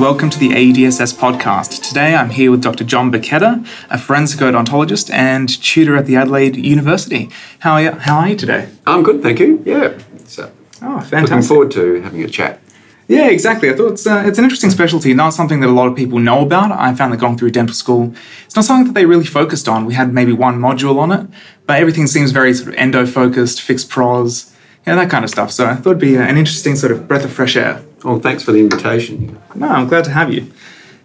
And welcome to the AEDSS podcast. Today I'm here with Dr. John Berketa, a forensic odontologist and tutor at the Adelaide University. How are you, how are you today? I'm good, thank you. Yeah. So, Oh, fantastic. looking forward to having a chat. Yeah, exactly. I thought it's, uh, it's an interesting specialty, not something that a lot of people know about. I found that going through dental school, it's not something that they really focused on. We had maybe one module on it, but everything seems very sort of endo focused, fixed pros, yeah, that kind of stuff. So I thought it'd be uh, an interesting sort of breath of fresh air. Well, thanks for the invitation. No, I'm glad to have you.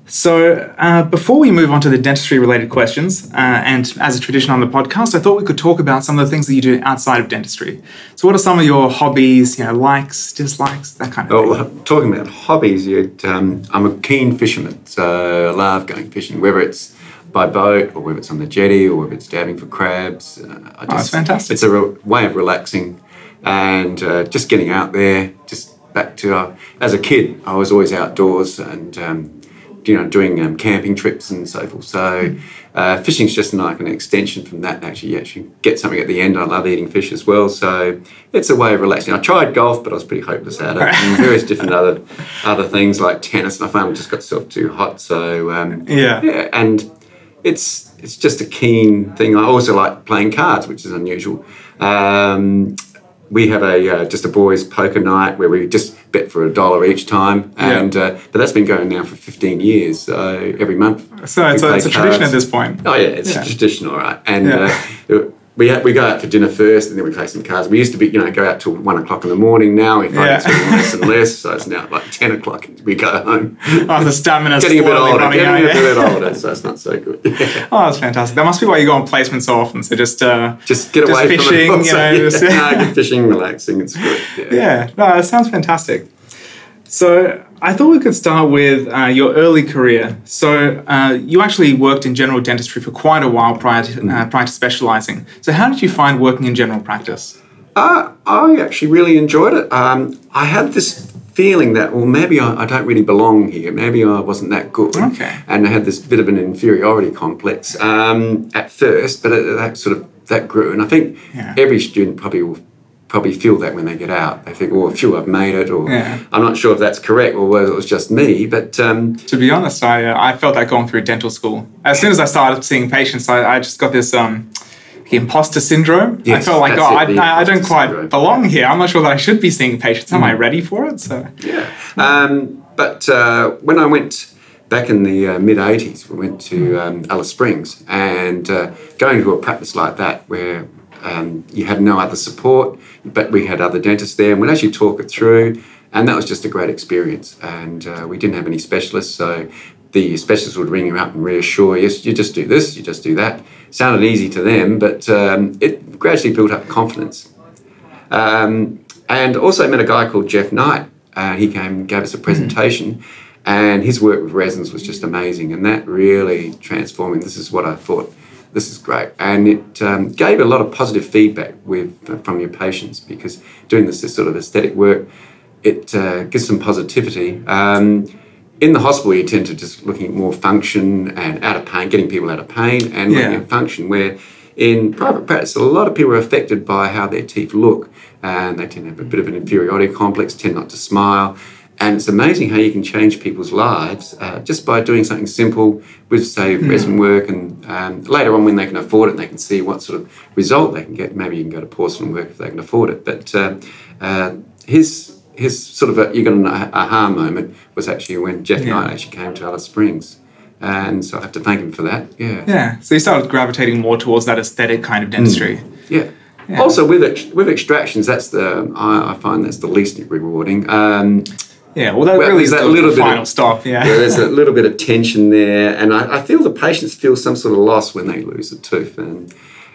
So, uh, before we move on to the dentistry related questions, uh, and as a tradition on the podcast, I thought we could talk about some of the things that you do outside of dentistry. So, what are some of your hobbies, you know, likes, dislikes, that kind of thing? Well, talking about hobbies, um, I'm a keen fisherman, so I love going fishing, whether it's by boat or whether it's on the jetty or whether it's dabbing for crabs. Uh, I just, that's fantastic. It's a way of relaxing and uh, just getting out there. Just back to uh, as a kid, I was always outdoors and um, you know doing um, camping trips and so forth. So uh, fishing's just like an extension from that. Actually, you actually get something at the end. I love eating fish as well, so it's a way of relaxing. I tried golf, but I was pretty hopeless at it, and various different other other things like tennis. And I found just got myself too hot. So um, Yeah. yeah, and it's it's just a keen thing. I also like playing cards, which is unusual. Um, we have a uh, just a boys poker night where we just bet for a dollar each time, Yeah. and uh, but that's been going now for fifteen years. So every month. So, it's, a, it's a tradition at this point. Oh yeah, it's Yeah. traditional, right? And Yeah. uh, we we go out for dinner first, and then we play some cards. We used to be, you know, go out till one o'clock in the morning. Now we find Yeah. less and less, so it's now like ten o'clock. We go home. Oh, the stamina's getting a bit older, getting out, a yeah. bit older, so it's not so good. Oh, that's fantastic. That must be why you go on placement so often. So, just, uh, Just get Just away fishing, from it. you know, yeah, just- no, fishing, relaxing. It's good. Yeah. yeah, no, that sounds fantastic. So, I thought we could start with uh, your early career. So, uh, you actually worked in general dentistry for quite a while prior to, uh, prior to specializing. So, how did you find working in general practice? Uh, I actually really enjoyed it. Um, I had this feeling that, well, maybe I, I don't really belong here. Maybe I wasn't that good. Okay. And I had this bit of an inferiority complex um, at first, but it, that sort of that grew. And I think Yeah. every student probably will probably feel that when they get out. They think, well, phew, I've made it, or Yeah. I'm not sure if that's correct, or whether it was just me. But um, To be honest, I, uh, I felt that going through dental school. As soon as I started seeing patients, I, I just got this um, imposter syndrome. I felt like, oh, it, I, I, I don't quite syndrome. belong here. I'm not sure that I should be seeing patients. Am I ready for it? So, Yeah. Um, but uh, when I went back in the uh, mid 80s, we went to um, Alice Springs and uh, going to a practice like that where um, you had no other support, but we had other dentists there and we'd actually talk it through. And that was just a great experience. And uh, we didn't have any specialists, so the specialists would ring you up and reassure you, you just do this, you just do that. Sounded easy to them, but um, it gradually built up confidence. Um, and also met a guy called Jeff Knight. Uh, he came and gave us a presentation, and his work with resins was just amazing. And that really transformed me. This is what I thought. This is great, and it um, gave a lot of positive feedback with from your patients because doing this, this sort of aesthetic work, it uh, gives some positivity. Um, in the hospital, you tend to just looking at more function and out of pain, getting people out of pain, and looking Yeah. at function. Where in private practice, a lot of people are affected by how their teeth look, and they tend to have a bit of an inferiority complex, tend not to smile. And it's amazing how you can change people's lives uh, just by doing something simple with, say, resin work. And um, later on, when they can afford it, and they can see what sort of result they can get. Maybe you can go to porcelain work if they can afford it. But uh, uh, his his sort of a, you got an aha moment was actually when Jeff Yeah. Knight actually came to Alice Springs. And so I have to thank him for that. Yeah. yeah. So, you started gravitating more towards that aesthetic kind of dentistry. Yeah. Also, with ex- with extractions, that's the I, I find that's the least rewarding. Um, Yeah, well, that Well, really is that the, little bit of- final stop. Yeah. yeah, there's a little bit of tension there, and I, I feel the patients feel some sort of loss when they lose a tooth. And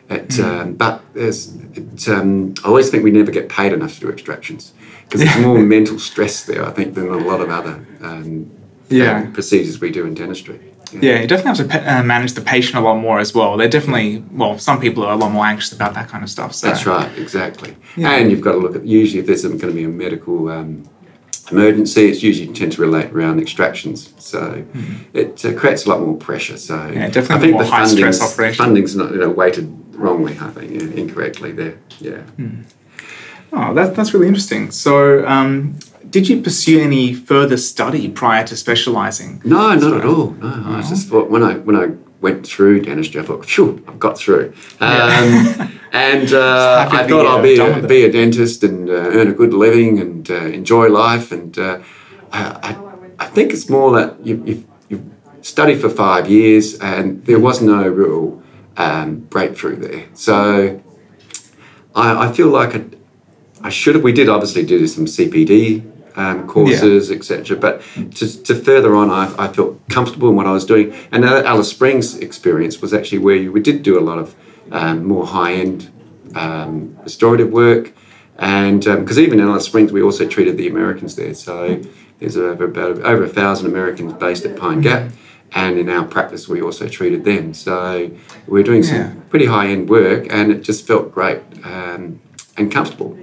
it, Hmm. um, but there's, it, um, I always think we never get paid enough to do extractions because there's more mental stress there, I think, than a lot of other um, Yeah. um, procedures we do in dentistry. Yeah, you definitely have to uh, manage the patient a lot more as well. They're definitely, well, some people are a lot more anxious about that kind of stuff. So. That's right, exactly. Yeah. And you've got to look at usually if there's going to be a medical um, emergency, it's usually tend to relate around extractions. So it uh, creates a lot more pressure. So. Yeah, definitely I think more the high stress funding's, operation. funding's not you know weighted wrongly. I think yeah, incorrectly there. Yeah. Oh, that, that's really interesting. So, um, did you pursue any further study prior to specializing? No, not at all. No, I just thought when I when I went through dentistry, I thought, phew, I've got through. Um, and uh, I thought I'll be a, be a dentist and uh, earn a good living and uh, enjoy life. And uh, I, I, I think it's more that you, you, you study for five years and there was no real um, breakthrough there. So I, I feel like I, I should have. We did obviously do some CPD um, courses, etc. But to, to further on, I, I felt comfortable in what I was doing. And that Alice Springs experience was actually where you, we did do a lot of um, more high end um, restorative work. And because even in Alice Springs, we also treated the Americans there. So there's over about over a thousand Americans based at Pine Gap. And in our practice, we also treated them. So we're doing some pretty high end work, and it just felt great um, and comfortable.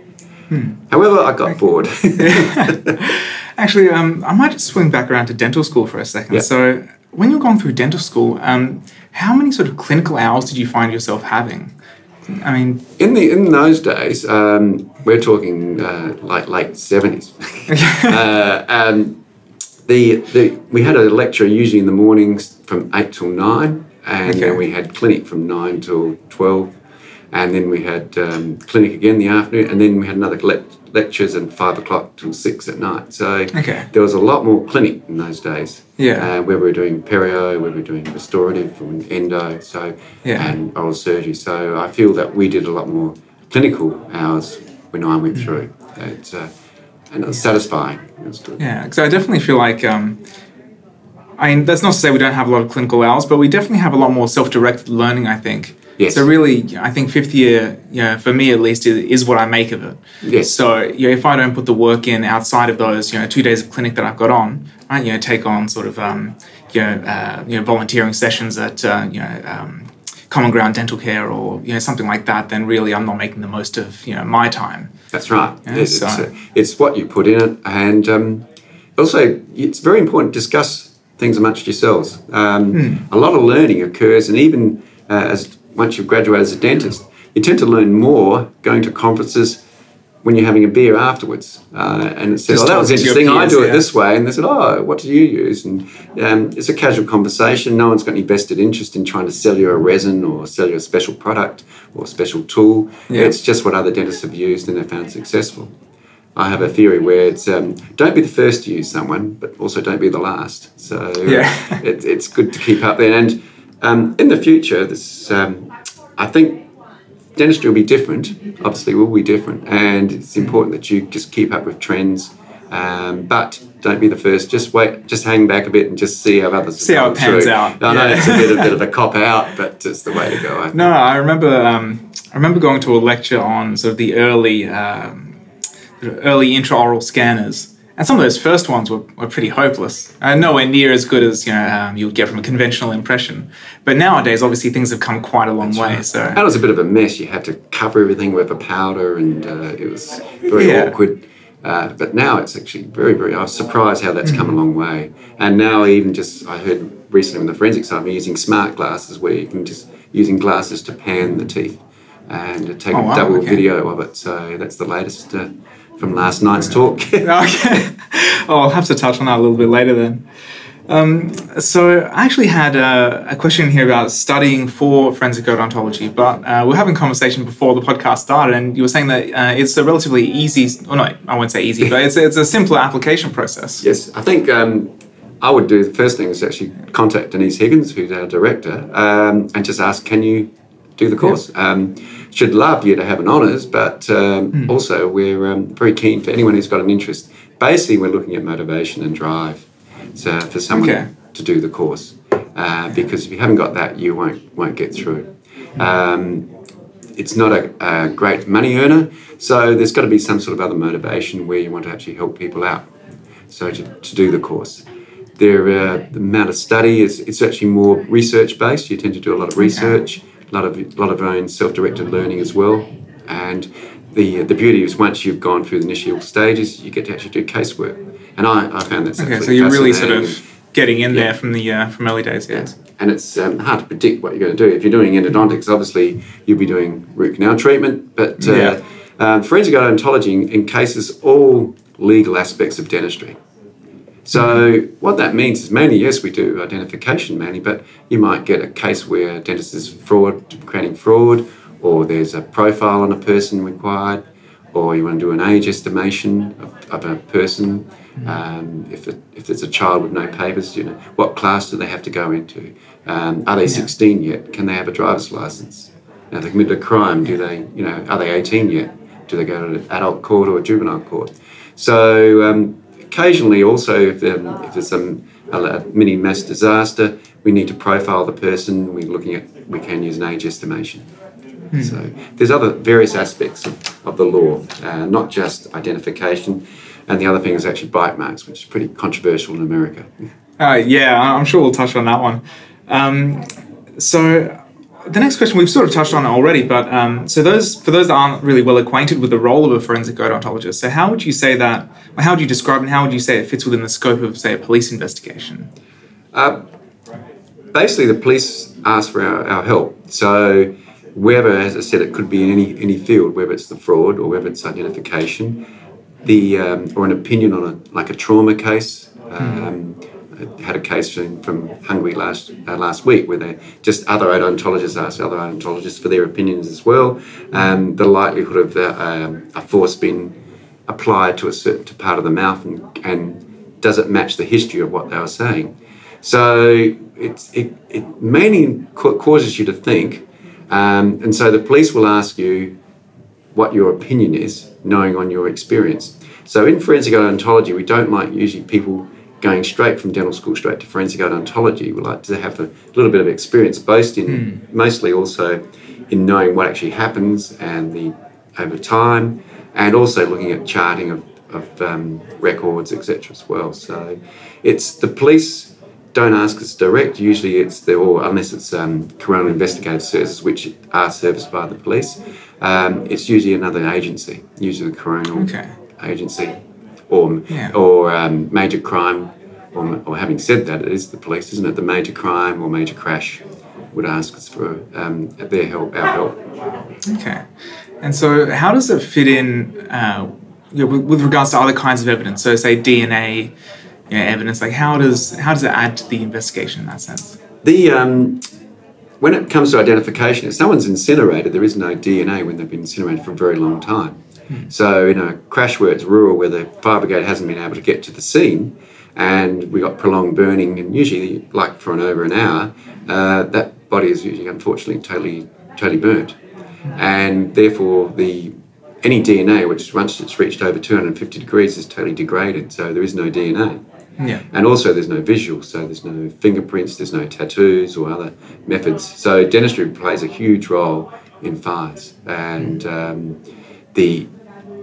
Hmm. However, I got bored. Actually, um, I might just swing back around to dental school for a second. Yeah. So, when you're going through dental school, um, how many sort of clinical hours did you find yourself having? I mean, in the in those days, um, we're talking uh, like late seventies. uh, um, the the we had a lecture usually in the mornings from eight till nine, and Okay. then we had clinic from nine till twelve, and then we had um, clinic again in the afternoon, and then we had another le- lectures at five o'clock till six at night. So Okay. there was a lot more clinic in those days. Yeah. uh, where we were doing perio, where we were doing restorative and endo, so Yeah. and oral surgery. So I feel that we did a lot more clinical hours when I Mm. went through. It's, uh, and it was satisfying. It was good. yeah, because I definitely feel like, um, I mean, that's not to say we don't have a lot of clinical hours, but we definitely have a lot more self directed learning, I think. Yes. So, really, I think fifth year, you know, for me at least, is, is what I make of it. Yes. So, you know, if I don't put the work in outside of those, you know, two days of clinic that I've got on, right, you know, take on sort of, um, you know, uh, you know, volunteering sessions at, uh, you know, um, Common Ground Dental Care or you know something like that, then really I'm not making the most of you know my time. That's right. So- it's, uh, it's what you put in it, and um, also it's very important to discuss things amongst yourselves. Um, Hmm. A lot of learning occurs, and even uh, as once you've graduated as a dentist, you tend to learn more going to conferences when you're having a beer afterwards. Uh, and it Just "Oh, that was talking to your interesting. I do it yeah. this way," and they said, "Oh, what do you use?" And um, it's a casual conversation. No one's got any vested interest in trying to sell you a resin or sell you a special product or a special tool. Yeah. It's just what other dentists have used and they've found successful. I have a theory where it's um, don't be the first to use someone, but also don't be the last. So Yeah. it, it's good to keep up there. And um, in the future, this um, I think dentistry will be different. Obviously, will be different, and it's important that you just keep up with trends. Um, but don't be the first. Just wait. Just hang back a bit and just see how others See how it pans through. out. I know it's a bit, a bit of a cop out, but it's the way to go. I. No, I remember. Um, I remember going to a lecture on sort of the early, um, early intraoral scanners, and some of those first ones were, were pretty hopeless. Uh, nowhere near as good as you know um, you would get from a conventional impression. But nowadays, obviously, things have come quite a long way. So That was a bit of a mess. You had to cover everything with a powder, and uh, it was very Yeah. awkward. Uh, but now it's actually very, very. I was surprised how that's come a long way. And now even just I heard recently on the forensic side, we're using smart glasses where you can just using glasses to pan the teeth and take Oh, a wow, double okay. video of it. So that's the latest uh, from last night's talk. Okay. oh, I'll have to touch on that a little bit later then. Um, so I actually had a, a question here about studying for forensic odontology, but uh, we are having a conversation before the podcast started, and you were saying that uh, it's a relatively easy, or no, I won't say easy, but it's, it's a simpler application process. Yes, I think um, I would do the first thing is actually contact Denice Higgins, who's our director, um, and just ask, can you do the course? Um, should love you to have an honours, but um, Hmm. also we're um, very keen for anyone who's got an interest. Basically, we're looking at motivation and drive so for someone Okay. to do the course, uh, because if you haven't got that, you won't won't get through. Um, it's not a, a great money earner, so there's got to be some sort of other motivation where you want to actually help people out. So to, to do the course, there uh, the amount of study is it's actually more research based. You tend to do a lot of research, a lot of a lot of own self directed learning as well, and the the beauty is once you've gone through the initial stages, you get to actually do casework, and I, I found that Okay, so you're really sort of getting in Yeah. there from the uh, from early days, yes. and it's um, hard to predict what you're going to do. If you're doing endodontics, obviously you'll be doing root canal treatment, but uh, Yeah. um, forensic odontology in all legal aspects of dentistry. So what that means is mainly, yes, we do identification mainly, but you might get a case where a dentist is fraud, creating fraud, or there's a profile on a person required, or you want to do an age estimation of, of a person. Um, if, it, if there's a child with no papers, you know, what class do they have to go into? Um, are they 16 yet? Can they have a driver's license? Now they committed a crime. Do they, you know, are they 18 yet? Do they go to adult court or a juvenile court? So um, occasionally also if, um, if there's some a mini mass disaster, we need to profile the person. We're looking at we can use an age estimation. Mm. So there's other various aspects of, of the law, uh, not just identification. And the other thing is actually bite marks, which is pretty controversial in America. Uh, yeah, I'm sure we'll touch on that one. Um, so the next question we've sort of touched on already, but um, so those for those that aren't really well acquainted with the role of a forensic odontologist, so how would you say that? How would you describe and how would you say it fits within the scope of say a police investigation? Uh, basically, the police ask for our, our help. So whether, as I said, it could be in any any field, whether it's the fraud or whether it's identification, the um, or an opinion on a like a trauma case. Um, mm had a case from, from Hungary last uh, last week where they just other odontologists asked other odontologists for their opinions as well, and um, the likelihood of the, um, a force being applied to a certain part of the mouth and, and does it match the history of what they were saying. So it's, it, it mainly causes you to think, um, and so the police will ask you what your opinion is, knowing on your experience. So in forensic odontology, we don't like usually people going straight from dental school straight to forensic odontology. We like to have a little bit of experience, both in mm. mostly also in knowing what actually happens and the over time, and also looking at charting of, of um, records, etc. as well. So it's the police don't ask us direct. Usually it's the or unless it's um, coronial investigative services, which are serviced by the police. Um, it's usually another agency, usually the coronial okay. agency or yeah. or um, major crime, or, or having said that, it is the police, isn't it? The major crime or major crash would ask us for um, their help, our help. Okay, and so how does it fit in uh, you know, with, with, regards to other kinds of evidence? So, say DNA you know, evidence. Like, how does how does it add to the investigation in that sense? The um, when it comes to identification, if someone's incinerated, there is no DNA when they've been incinerated for a very long time. So in a crash where it's rural, where the fire brigade hasn't been able to get to the scene, and we got prolonged burning, and usually like for an over an hour, uh, that body is usually unfortunately totally totally burnt, and therefore the any DNA which once it's reached over 250 degrees is totally degraded, so there is no DNA. Yeah. And also, there's no visual, so there's no fingerprints, there's no tattoos or other methods. So, dentistry plays a huge role in fires. And um, the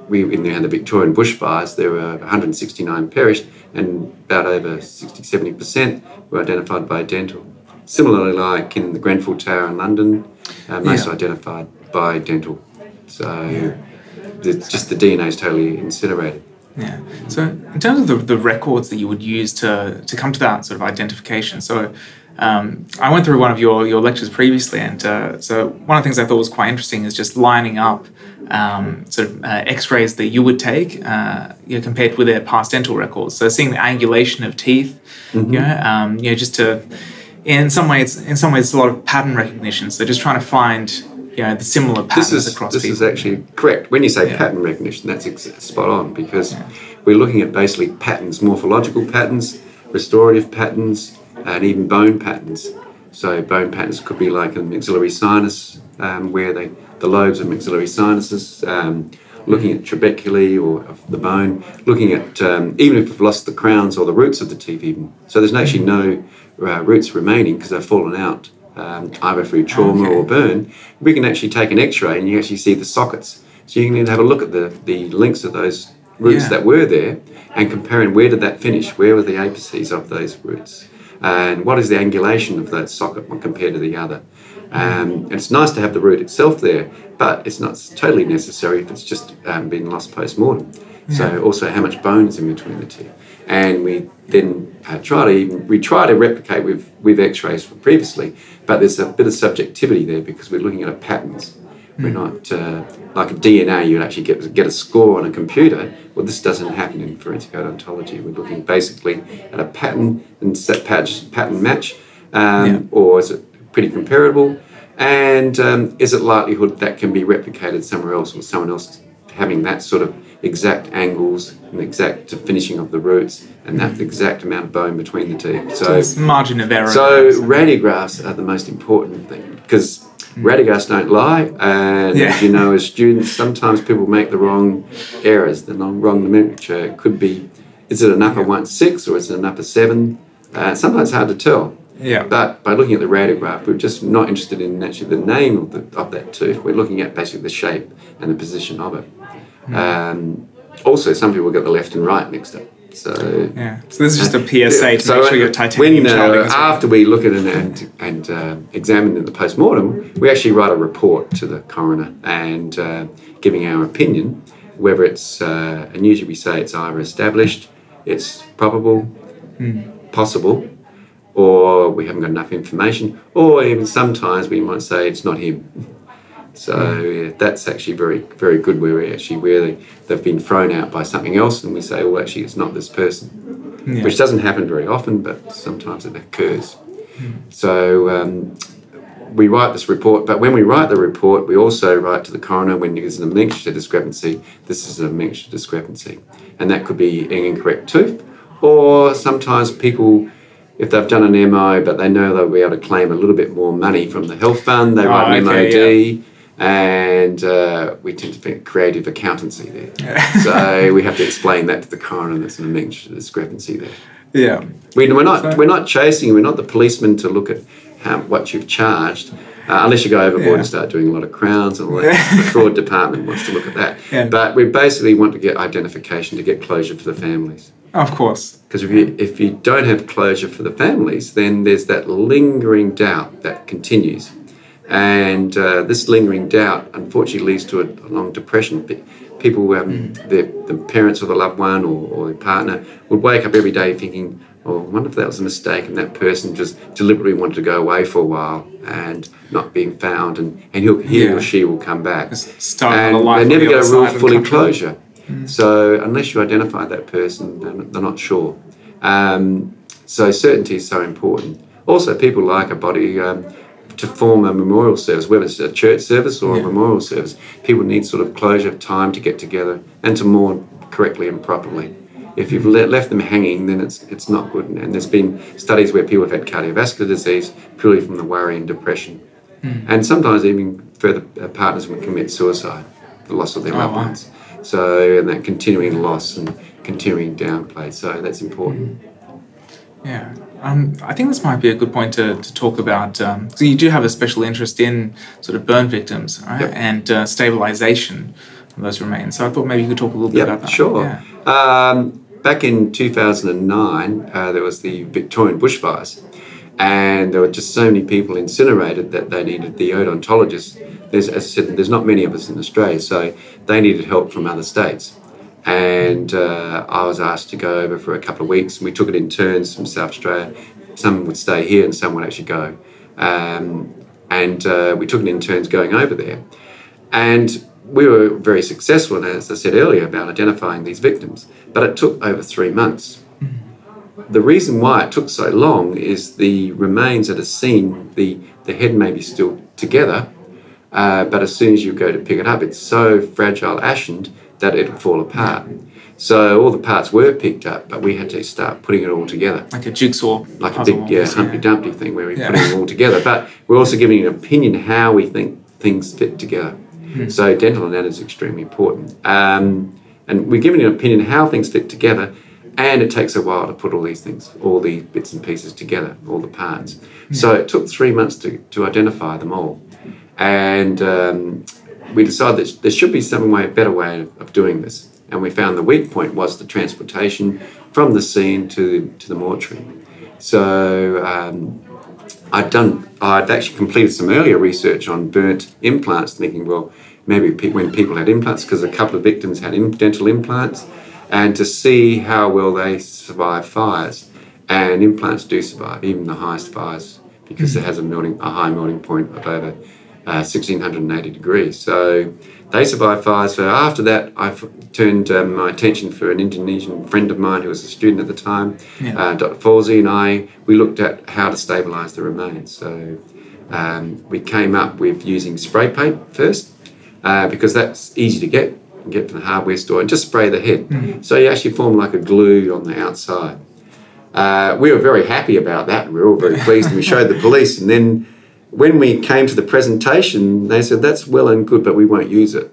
we in the, in the Victorian bushfires, there were 169 perished, and about over 60 70% were identified by dental. Similarly, like in the Grenfell Tower in London, uh, most yeah. identified by dental. So yeah. the, just the DNA is totally incinerated. Yeah. So in terms of the, the records that you would use to, to come to that sort of identification, so um, I went through one of your, your lectures previously, and uh, so one of the things I thought was quite interesting is just lining up um, sort of uh, X-rays that you would take, uh, you know, compared with their past dental records. So seeing the angulation of teeth, mm-hmm. you know, um, you know, just to, in some ways, in some ways, it's a lot of pattern recognition. So just trying to find, you know, the similar patterns this is, across. This people. is actually correct. When you say yeah. pattern recognition, that's ex- spot on because yeah. we're looking at basically patterns, morphological patterns, restorative patterns, and even bone patterns. So bone patterns could be like a maxillary sinus, um, where they the lobes of maxillary sinuses, um, looking at trabeculae or the bone, looking at um, even if we've lost the crowns or the roots of the teeth even. So there's actually no uh, roots remaining because they've fallen out um, either through trauma okay. or burn. We can actually take an X-ray and you actually see the sockets. So you can have a look at the, the links of those roots yeah. that were there and comparing where did that finish, where were the apices of those roots, and what is the angulation of that socket one compared to the other. Um, it's nice to have the root itself there, but it's not totally necessary if it's just um, been lost post mortem. Yeah. So also how much bone is in between the two, and we then uh, try to even, we try to replicate with with X-rays from previously, but there's a bit of subjectivity there because we're looking at patterns. We're not uh, like a DNA. You'd actually get get a score on a computer. Well, this doesn't happen in forensic odontology. We're looking basically at a pattern and set patch, pattern match, um, Yeah. or is it pretty comparable? And um, is it likelihood that can be replicated somewhere else, or someone else having that sort of exact angles and exact finishing of the roots and that exact amount of bone between the teeth. So It's margin of error. so radiographs are the most important thing because radiographs don't lie, and Yeah. as you know, as students, sometimes people make the wrong errors, the wrong, wrong nomenclature. It could be, is it an upper one six or is it an upper seven? Uh, sometimes it's hard to tell. yeah. But by looking at the radiograph, we're just not interested in actually the name of, the, of that tooth. We're looking at basically the shape and the position of it. Um, also, some people get the left and right mixed up. So yeah. So this is just a PSA to so make sure your when, titanium uh, shielding is after we look at it and and uh, examine it the post mortem, we actually write a report to the coroner and uh, giving our opinion whether it's uh, and usually we say it's either established, it's probable, Hmm. possible, or we haven't got enough information, or even sometimes we might say it's not him. So yeah, that's actually very very good where we actually where they, they've been thrown out by something else, and we say, well, actually, it's not this person Yeah. which doesn't happen very often, but sometimes it occurs. Hmm. So um, we write this report, but when we write the report, we also write to the coroner when there's a mixture discrepancy. This is a mixture discrepancy, and that could be an incorrect tooth, or sometimes people. If they've done an MO but they know they'll be able to claim a little bit more money from the health fund, they write an Oh, okay, MOD, and uh, we tend to think creative accountancy there. so we have to explain that to the coroner. There's an mixture discrepancy there. yeah. We, we're not So- we're not chasing. We're not the policeman to look at how, what you've charged, uh, unless you go overboard Yeah. and start doing a lot of crowns and all that. the fraud department wants to look at that. Yeah. But we basically want to get identification to get closure for the families. Of course. Because if you if you don't have closure for the families, then there's that lingering doubt that continues, and uh, this lingering doubt unfortunately leads to a, a long depression. People, um, their, the parents of the loved one or, or their partner would wake up every day thinking, "Oh, I wonder if that was a mistake," and that person just deliberately wanted to go away for a while and not being found, and, and he'll, he Yeah. or she will come back and they never get a real fully closure. So unless you identify that person, they're not, they're not sure. Um, so certainty is so important. Also, people like a body um, to form a memorial service, whether it's a church service or Yeah. a memorial service. People need sort of closure, time to get together, and to mourn correctly and properly. If you've le- left them hanging, then it's it's not good. And there's been studies where people have had cardiovascular disease purely from the worry and depression, Hmm. and sometimes even further uh, partners would commit suicide, the loss of their Oh, loved wow. ones. So and that continuing loss and continuing downplay. So that's important. Yeah. Um, I think this might be a good point to, to talk about. Um, so you do have a special interest in sort of burn victims, right? Yep. And uh, stabilization of those remains. So I thought maybe you could talk a little bit Yep, about that. sure. Yeah. Um, back in 2009, uh, there was the Victorian bushfires, and there were just so many people incinerated that they needed the odontologists. There's, as I said, there's not many of us in Australia, so they needed help from other states. And uh, I was asked to go over for a couple of weeks, and we took it in turns from South Australia. Some would stay here, and some would actually go. Um, and uh, we took it in turns going over there. And we were very successful, as I said earlier, about identifying these victims, but it took over three months. The reason why it took so long is the remains that are seen, the, the head may be still together, uh, but as soon as you go to pick it up, it's so fragile, ashened, that it'd fall apart. So all the parts were picked up, but we had to start putting it all together Like a jigsaw like a big yeah, Humpty Dumpty thing where we're Yeah. putting them all together. But we're also giving an opinion how we think things fit together. Hmm. So dental anatomy is extremely important. Um, and we're giving an opinion how things fit together, and it takes a while to put all these things, all these bits and pieces together, all the parts. So it took three months to, to identify them all. And um, we decided that there should be some way, a better way of, doing this. And we found the weak point was the transportation from the scene to, to the mortuary. So um, I'd done, I'd actually completed some earlier research on burnt implants, thinking, well, maybe pe- when people had implants, because a couple of victims had im- dental implants, and to see how well they survive fires. And implants do survive, even the highest fires, because it has a melting, a high melting point of over uh, 1680 degrees. So they survived fires. So after that, I turned um, my attention for an Indonesian friend of mine who was a student at the time, Yeah. uh, Dr. Falsey, and I. We looked at how to stabilise the remains. So um, we came up with using spray paint first uh, because that's easy to get. You get from the hardware store and just spray the head. So you actually form like a glue on the outside. Uh, we were very happy about that. We were all very pleased, and we showed the police. And then when we came to the presentation, they said, "That's well and good, but we won't use it."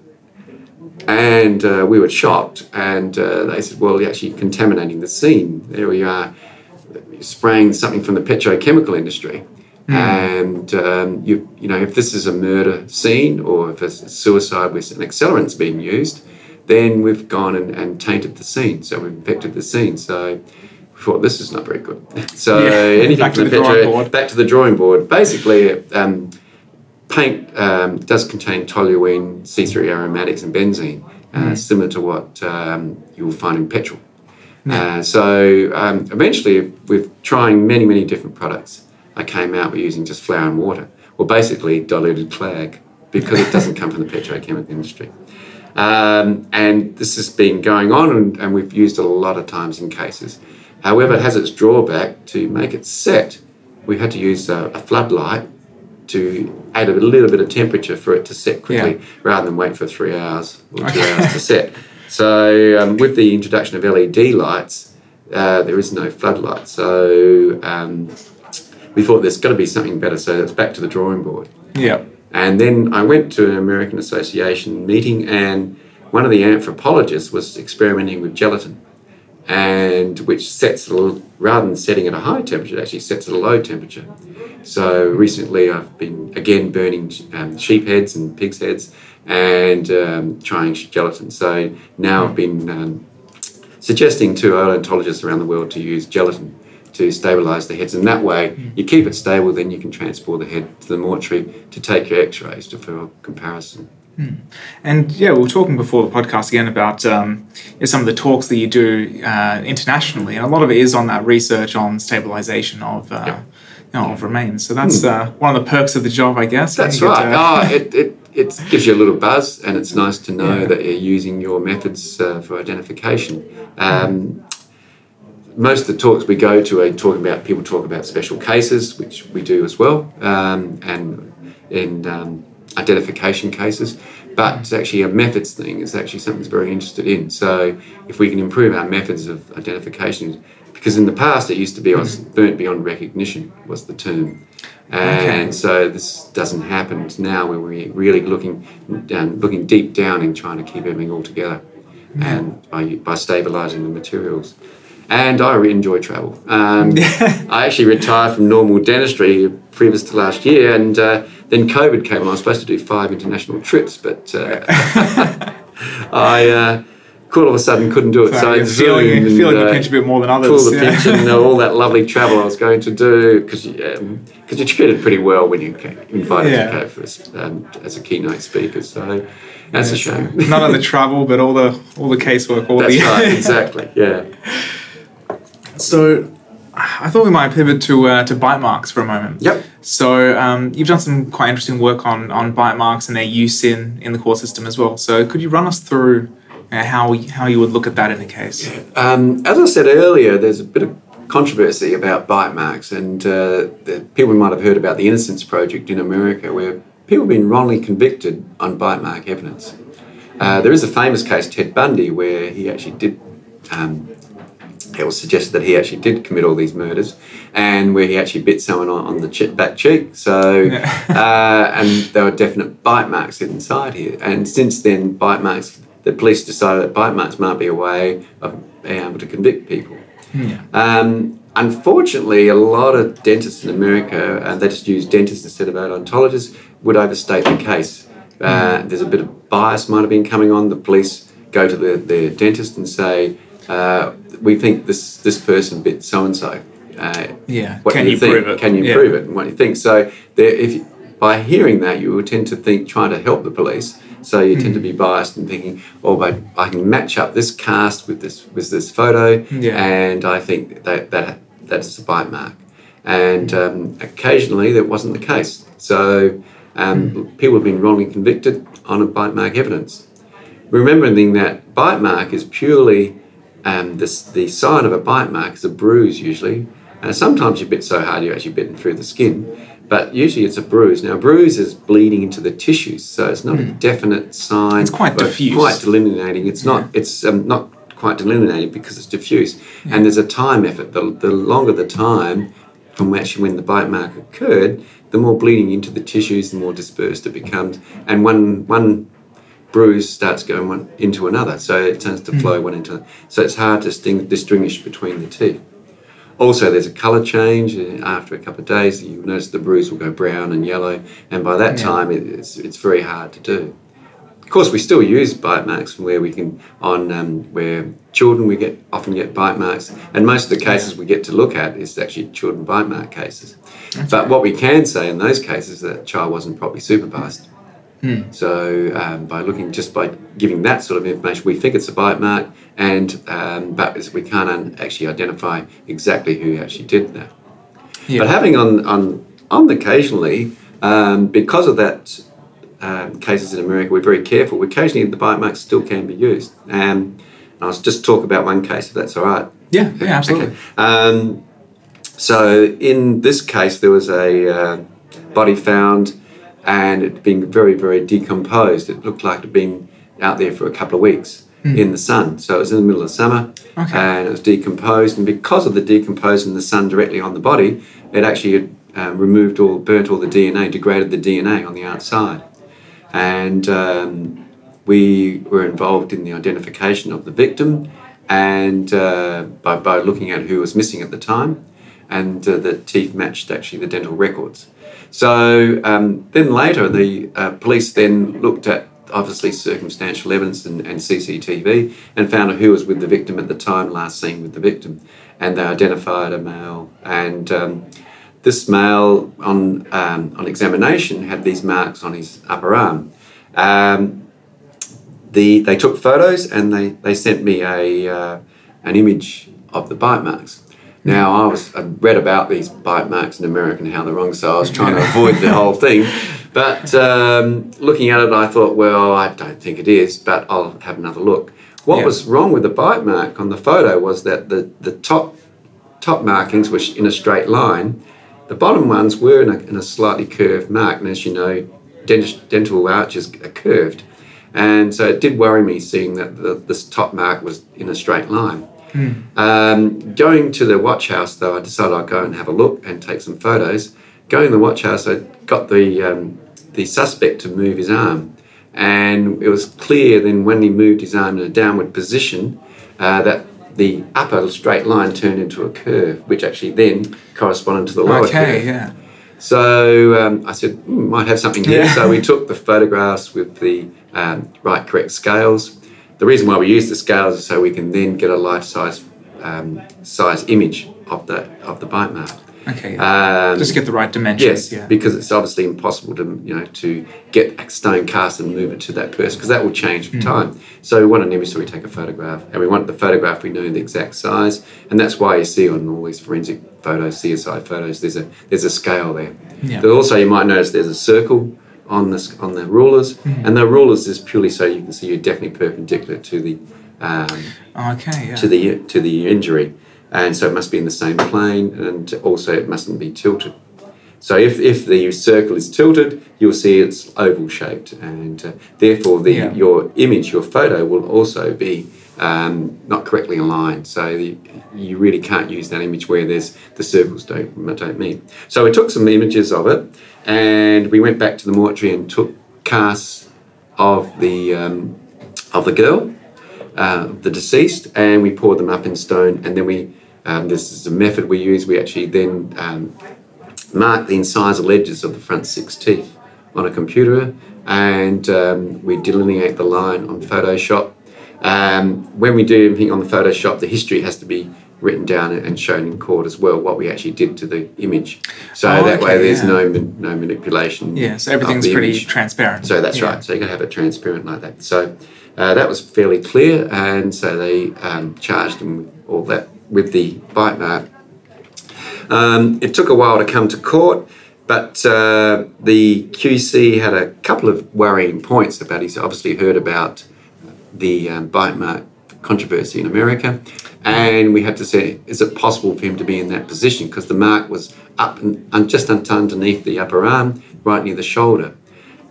And uh, we were shocked. And uh, they said, "Well, you're actually contaminating the scene. There we are, spraying something from the petrochemical industry." And um, you, you know, if this is a murder scene or if it's a suicide with an accelerant's being used, then we've gone and, and tainted the scene. So we've infected the scene. So thought this is not very good. So Yeah. anything Back to the drawing board. Back to the drawing board. Basically, um, paint um, does contain toluene, C3 aromatics, and benzene, uh, similar to what um, you will find in petrol. Uh, so um, eventually, with trying many, many different products, I came out with using just flour and water, or basically diluted clag, because it doesn't come from the petrochemical industry. Um, and this has been going on, and, and we've used it a lot of times in cases. However, it has its drawback. To make it set, we had to use a, a floodlight to add a little bit of temperature for it to set quickly, Yeah. rather than wait for three hours or two hours to set. So, um, with the introduction of LED lights, uh, there is no floodlight. So, um, we thought there's got to be something better. So, it's back to the drawing board. Yeah. And then I went to an American Association meeting, and one of the anthropologists was experimenting with gelatin, and which sets rather than setting at a high temperature, it actually sets at a low temperature. So recently, I've been again burning um, sheep heads and pigs' heads, and um, trying gelatin. So now I've been um, suggesting to odontologists around the world to use gelatin to stabilize the heads. And that way, you keep it stable, then you can transport the head to the mortuary to take your x rays to for comparison. And yeah, we were talking before the podcast again about um, some of the talks that you do uh, internationally, and a lot of it is on that research on stabilization of uh, Yeah. you know, of remains. So that's uh, one of the perks of the job, I guess. That's right. to- oh, it, it, it gives you a little buzz, and it's nice to know Yeah. that you're using your methods uh, for identification. Um, most of the talks we go to are talking about people talk about special cases, which we do as well, um, and in um, identification cases. But it's actually a methods thing It's actually something that's very interested in. So if we can improve our methods of identification, because in the past it used to be was burnt beyond recognition was the term, and Okay. so this doesn't happen now. Where we're really looking down, looking deep down and trying to keep everything all together, and by by stabilizing the materials. And I enjoy travel. Um, I actually retired from normal dentistry previous to last year, and uh, then COVID came. and I was supposed to do five international trips, but uh, I uh, all of a sudden couldn't do it. So So, you're Zoom feeling, and, feeling uh, pinch a bit more than others. pull the yeah. pinch and all that lovely travel I was going to do because um, cause you're treated pretty well when you get invited Yeah. to go for a, um, as a keynote speaker. So that's a So shame. Not on the travel, but all the all the casework, all That's the right, exactly. Yeah. So, I thought we might pivot to uh, to bite marks for a moment. Yep. So, um, you've done some quite interesting work on on bite marks and their use in in the court system as well. So, could you run us through uh, how how you would look at that in a case? Um, as I said earlier, there's a bit of controversy about bite marks, and uh, the, people might have heard about the Innocence Project in America, where people have been wrongly convicted on bite mark evidence. Uh, there is a famous case, Ted Bundy, where he actually did. Um, it was suggested that he actually did commit all these murders, and where he actually bit someone on, on the back cheek. So, uh, and there were definite bite marks inside here. And since then, bite marks. The police decided that bite marks might be a way of being able to convict people. Yeah. Um, unfortunately, a lot of dentists in America, and they just use dentists instead of odontologists, would overstate the case. Uh, there's a bit of bias might have been coming on. The police go to the, the dentist and say, uh, "We think this this person bit so and so." Yeah. What Can do you think? prove it? Can you Yeah. prove it? And what do you think? So, there, if by hearing that, you will tend to think trying to help the police. So you tend to Hmm. be biased and thinking, "Oh, but I can match up this cast with this with this photo, Yeah. and I think that that that's a bite mark." And um, occasionally, that wasn't the case. So Um, People have been wrongly convicted on a bite mark evidence. Remembering that bite mark is purely um, the, the sign of a bite mark is a bruise usually. Uh, sometimes you bit so hard you're actually bitten through the skin, but usually it's a bruise. Now, a bruise is bleeding into the tissues, so it's not a definite sign. Hmm. It's quite diffuse. Quite delineating. It's not. It's um, not quite delineated because it's diffuse, and there's a time effort. The, the longer the time from actually when the bite mark occurred, the more bleeding into the tissues, the more dispersed it becomes, and one one bruise starts going one into another, so it tends to flow one into. So it's hard to disting- distinguish between the two. Also, there's a colour change uh, after a couple of days. You notice the bruise will go brown and yellow, and by that Yeah. time, it's it's very hard to do. Of course, we still use bite marks where we can on um, where children we get often get bite marks, and most of the cases we get to look at is actually children bite mark cases. But what we can say in those cases is that the child wasn't properly supervised. So um, by looking just by giving that sort of information, we think it's a bite mark, and um, but we can't un- actually identify exactly who actually did that. Yeah. But having on on on occasionally, um, because of that um, cases in America, we're very careful. Occasionally, the bite marks still can be used. Um, and I'll just talk about one case if that's all right. Yeah, yeah, absolutely. Okay. Um, so in this case, there was a uh, body found, and it had been very, very decomposed. It looked like it had been out there for a couple of weeks in the sun. So it was in the middle of summer, Okay. and it was decomposed. And because of the decomposing the sun directly on the body, it actually had um, removed all, burnt all the DNA, degraded the DNA on the outside, and um, we were involved in the identification of the victim and uh, by, by looking at who was missing at the time and uh, the teeth matched actually the dental records so um, then later the uh, police then looked at obviously circumstantial evidence and, and cctv and found out who was with the victim at the time last seen with the victim and they identified a male and um, this male on um, on examination had these marks on his upper arm. Um, the they took photos and they, they sent me a uh, an image of the bite marks. Now I was I read about these bite marks in America and how they're wrong, so I was trying to avoid the whole thing. But um, looking at it, I thought, well, I don't think it is, but I'll have another look. What Yeah. was wrong with the bite mark on the photo was that the, the top top markings were in a straight line. The bottom ones were in a, in a slightly curved mark, and as you know, dent- dental arches are curved. And so it did worry me seeing that the, this top mark was in a straight line. Um, going to the watch house, though, I decided I'd go and have a look and take some photos. Going to the watch house, I got the, um, the suspect to move his arm. And it was clear then when he moved his arm in a downward position uh, that the upper straight line turned into a curve, which actually then corresponded to the lower Okay, curve. yeah. So um, I said, "Hmm, might have something here. Yeah. So we took the photographs with the um, right correct scales. The reason why we use the scales is so we can then get a life size um, size image of the of the bite mark. Okay. Um, Just get the right dimensions. Yes, yeah. because it's obviously impossible to you know to get a stone cast and move it to that person because that will change with time. So we want an image, so we take a photograph, and we want the photograph we know the exact size, and that's why you see on all these forensic photos, CSI photos, there's a there's a scale there. Yeah. But also you might notice there's a circle on this on the rulers, Hmm. and the rulers is purely so you can see you're definitely perpendicular to the um, okay, yeah. to the to the injury, and so it must be in the same plane, and also it mustn't be tilted. So if, if the circle is tilted, you'll see it's oval shaped, and uh, therefore the Yeah. your image, your photo, will also be um, not correctly aligned. So the, you really can't use that image where there's the circles don't don't meet. So we took some images of it, and we went back to the mortuary and took casts of the um, of the girl uh, the deceased, and we poured them up in stone. And then we, um, this is a method we use. We actually then um, mark the incisor edges of the front six teeth on a computer, and um, we delineate the line on Photoshop. Um, when we do anything on the Photoshop, the history has to be written down and shown in court as well. What we actually did to the image, so Oh, that way there's yeah. no no manipulation. yeah, so everything's pretty image. transparent. So that's Yeah. right. So you're going to have it transparent like that. So uh, that was fairly clear, and so they um, charged him with all that with the bite mark. Um, it took a while to come to court. but uh, the QC had a couple of worrying points about. He's obviously heard about the um, bite mark controversy in America, and we had to say, is it possible for him to be in that position? Because the mark was up and, just underneath the upper arm, right near the shoulder.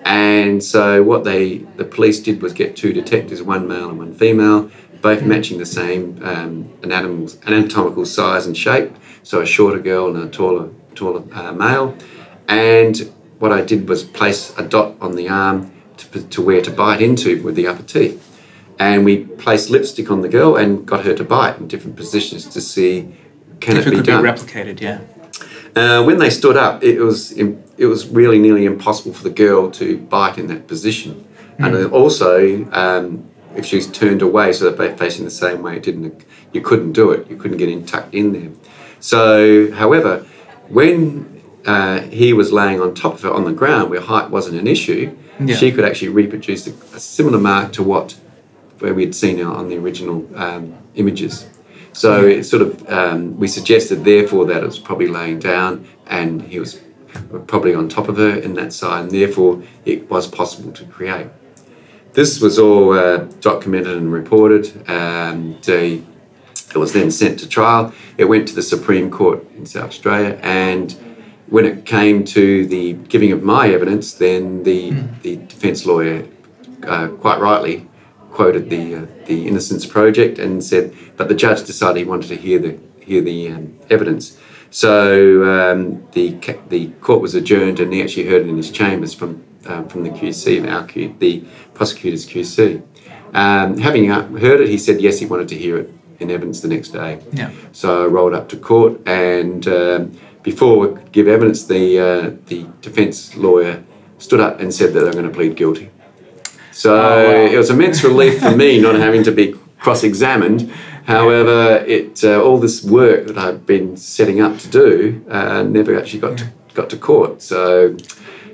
And so what they the police did was get two detectives, one male and one female, both matching the same um, anatomical, anatomical size and shape. So a shorter girl and a taller taller uh, male. And what I did was place a dot on the arm to, to where to bite into with the upper teeth. And we placed lipstick on the girl and got her to bite in different positions to see can if it, it be could done. be replicated, yeah. Uh, when they stood up, it was it was really nearly impossible for the girl to bite in that position, and also um, if she was turned away so that they're facing the same way, it didn't you couldn't do it. You couldn't get in tucked in there. So, however, when uh, he was laying on top of her on the ground, where height wasn't an issue, Yeah. she could actually reproduce a, a similar mark to what where we'd seen on the original um, images. So it sort of um, we suggested therefore that it was probably laying down and he was probably on top of her in that side, and therefore it was possible to create. This was all uh, documented and reported. and the, it was then sent to trial. It went to the Supreme Court in South Australia, and when it came to the giving of my evidence, then the the defence lawyer, uh, quite rightly, quoted the uh, the Innocence Project and said, but the judge decided he wanted to hear the hear the um, evidence. So um, the the court was adjourned, and he actually heard it in his chambers from um, from the QC, our Q, the prosecutor's QC. Um, having uh, heard it, he said yes, he wanted to hear it in evidence the next day. Yeah. So I rolled up to court, and um, before we could give evidence, the uh, the defence lawyer stood up and said that they're going to plead guilty. So Oh, wow. it was immense relief for me not having to be cross-examined. However, it uh, all this work that I've been setting up to do uh, never actually got to, got to court. So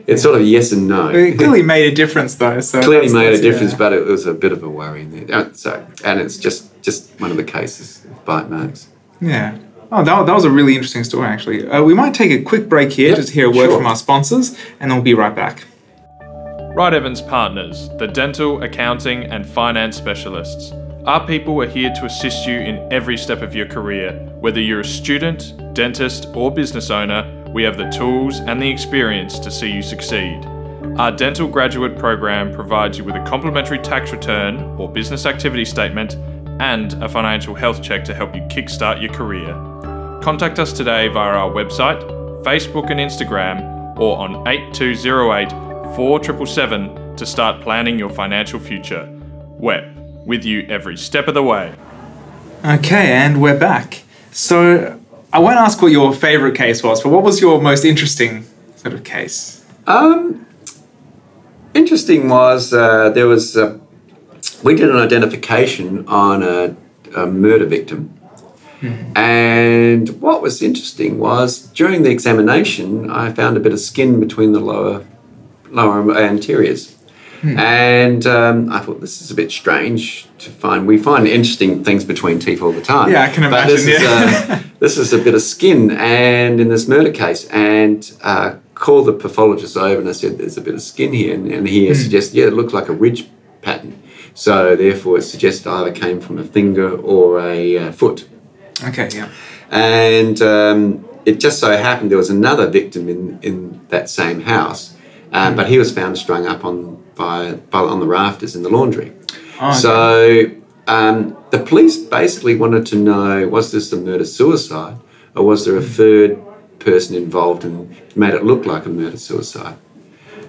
it's sort of yes and no. It clearly made a difference, though. So Clearly made a that's- yeah. difference, but it was a bit of a worry. in there. Uh, So, and it's just just one of the cases of bite marks. Yeah. Oh, that, that was a really interesting story, actually. Uh, we might take a quick break here Yep, just to hear a word sure. from our sponsors, and then we'll be right back. Wright Evans Partners, the dental, accounting, and finance specialists. Our people are here to assist you in every step of your career. Whether you're a student, dentist, or business owner, we have the tools and the experience to see you succeed. Our dental graduate program provides you with a complimentary tax return or business activity statement and a financial health check to help you kickstart your career. Contact us today via our website, Facebook and Instagram, or on 8208 4777 to start planning your financial future. WEP, with you every step of the way. Okay, and we're back. So I won't ask what your favorite case was, but what was your most interesting sort of case? Um, interesting was uh, there was uh, we did an identification on a, a murder victim, and what was interesting was during the examination I found a bit of skin between the lower lower anteriors. And um, I thought this is a bit strange to find. We find interesting things between teeth all the time. Yeah, I can But this imagine, is, yeah. uh, this is a bit of skin, and in this murder case, and uh, called the pathologist over and I said, "There's a bit of skin here," and, and he suggested, "Yeah, it looked like a ridge pattern." So therefore, it suggested either came from a finger or a uh, foot. Okay, yeah. And um, it just so happened there was another victim in, in that same house, um, but he was found strung up on by, by on the rafters in the laundry. Oh, okay. So um, the police basically wanted to know was this a murder suicide or was there a third person involved and made it look like a murder suicide?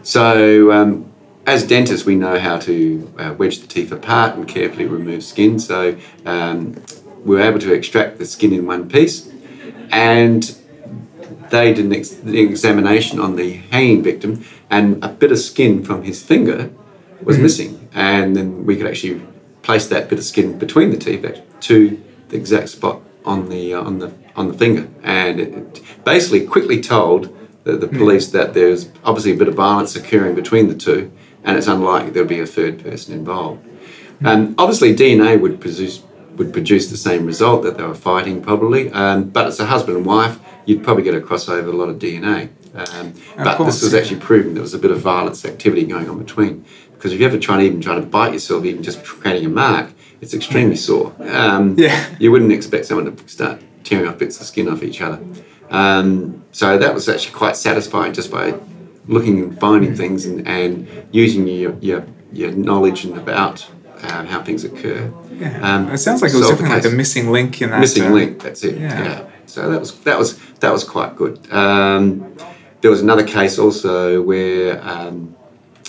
So um, as dentists, we know how to uh, wedge the teeth apart and carefully remove skin. So um, we were able to extract the skin in one piece, and they did an, ex- the examination on the hanging victim, and a bit of skin from his finger was missing, and then we could actually place that bit of skin between the teeth to the exact spot on the uh, on the on the finger, and it, basically quickly told the, the police that there's obviously a bit of violence occurring between the two, and it's unlikely there'll be a third person involved. Um, obviously, DNA would produce would produce the same result that they were fighting probably, um, but it's a husband and wife. You'd probably get a crossover a lot of DNA. Um, but course, this was yeah. actually proven there was a bit of violence activity going on between. Because if you ever try and even try to bite yourself, even just creating a mark, it's extremely sore. Um, Yeah. You wouldn't expect someone to start tearing off bits of skin off each other. Um, so that was actually quite satisfying just by looking and finding things and, and using your, your, your knowledge and about um, how things occur. Yeah. Um, it sounds like it was definitely like a missing link in that. missing uh, link. That's it. yeah. Yeah. So that was that was that was quite good. Um, there was another case also where um,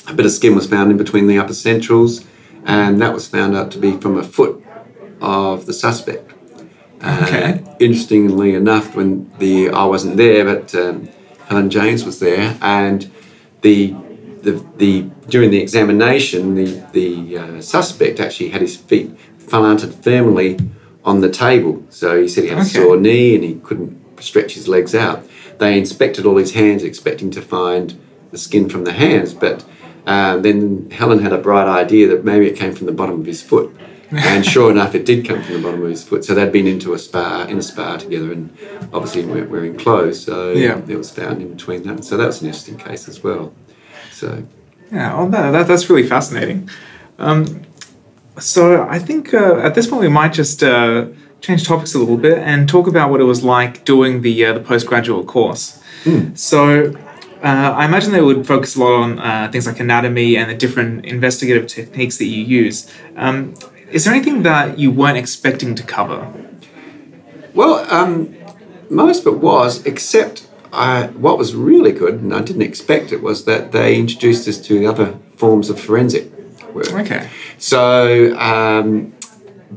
a bit of skin was found in between the upper centrals, and that was found out to be from a foot of the suspect. Uh, Okay. interestingly enough, when the I wasn't there, but um, Helen James was there, and the the, the during the examination, the the uh, suspect actually had his feet planted firmly on the table. So he said he had a sore knee and he couldn't stretch his legs out. They inspected all his hands, expecting to find the skin from the hands, but uh, then Helen had a bright idea that maybe it came from the bottom of his foot. and sure enough, it did come from the bottom of his foot. So they'd been into a spa, in a spa together, and obviously weren't wearing clothes. So Yeah. it was found in between that. So that was an interesting case as well. So Yeah, well, that, that, that's really fascinating. Um, so I think uh, at this point we might just uh, change topics a little bit and talk about what it was like doing the uh, the postgraduate course. So uh, I imagine they would focus a lot on uh, things like anatomy and the different investigative techniques that you use. Um, is there anything that you weren't expecting to cover? Well, um, most of it was, except uh, what was really good, and I didn't expect it, was that they introduced us to other forms of forensic work. Okay. So, um,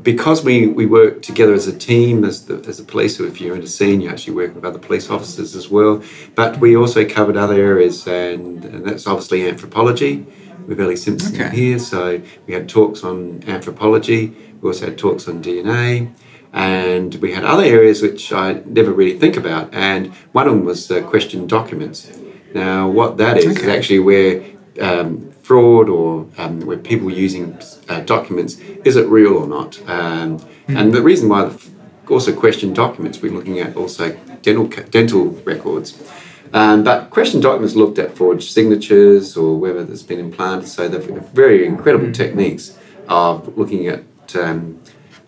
because we, we work together as a team, as, the, as a police, so if you're in a scene, you actually work with other police officers as well. But we also covered other areas, and, and that's obviously anthropology with Ellie Simpson Okay. here. So, we had talks on anthropology, we also had talks on DNA, and we had other areas which I never really think about. And one of them was uh, question documents. Now, what that is is actually where um, fraud or um, where people using uh, documents is it real or not? Um, And the reason why also question documents we're looking at also dental dental records. Um, but question documents looked at forged signatures or whether there's been implanted. So they're very incredible techniques of looking at um,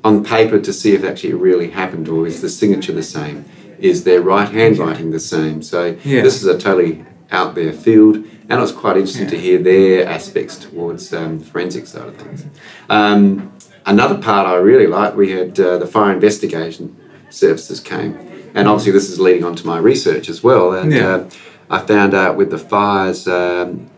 on paper to see if it actually really happened or is the signature the same? Is their right handwriting the same? So Yeah. this is a totally out there field, and it was quite interesting to hear their aspects towards um, the forensic side of things. Um, another part I really liked, we had uh, the fire investigation services came, and obviously this is leading on to my research as well. And Yeah. uh, I found out with the fires um,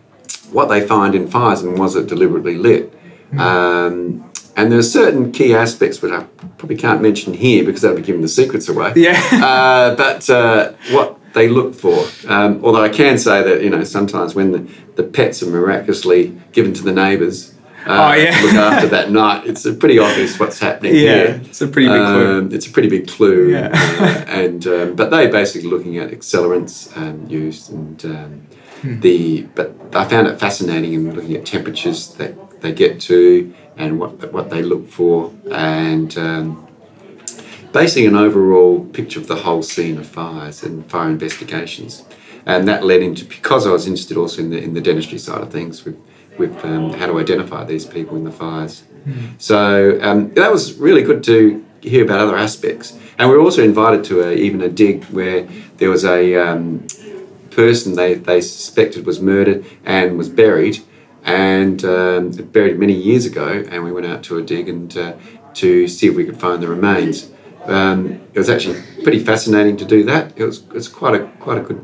what they find in fires and was it deliberately lit. Um, and there are certain key aspects which I probably can't mention here because that would be giving the secrets away. Yeah. Uh, but uh, what they look for, um, although I can say that you know sometimes when the, the pets are miraculously given to the neighbours uh, Oh, yeah. to look after that night, it's pretty obvious what's happening Yeah, here. it's a pretty big clue. Um, it's a pretty big clue. Yeah. uh, and um, but they're basically looking at accelerants um, used and um, Hmm. the but I found it fascinating in looking at temperatures that they get to and what what they look for and. Basically an overall picture of the whole scene of fires and fire investigations. And that led into because I was interested also in the in the dentistry side of things with with um, how to identify these people in the fires. So um, that was really good to hear about other aspects. And we were also invited to a, even a dig where there was a um, person they, they suspected was murdered and was buried and um, buried many years ago. And we went out to a dig and uh, to see if we could find the remains. Um, it was actually pretty fascinating to do that. It was it's quite a quite a good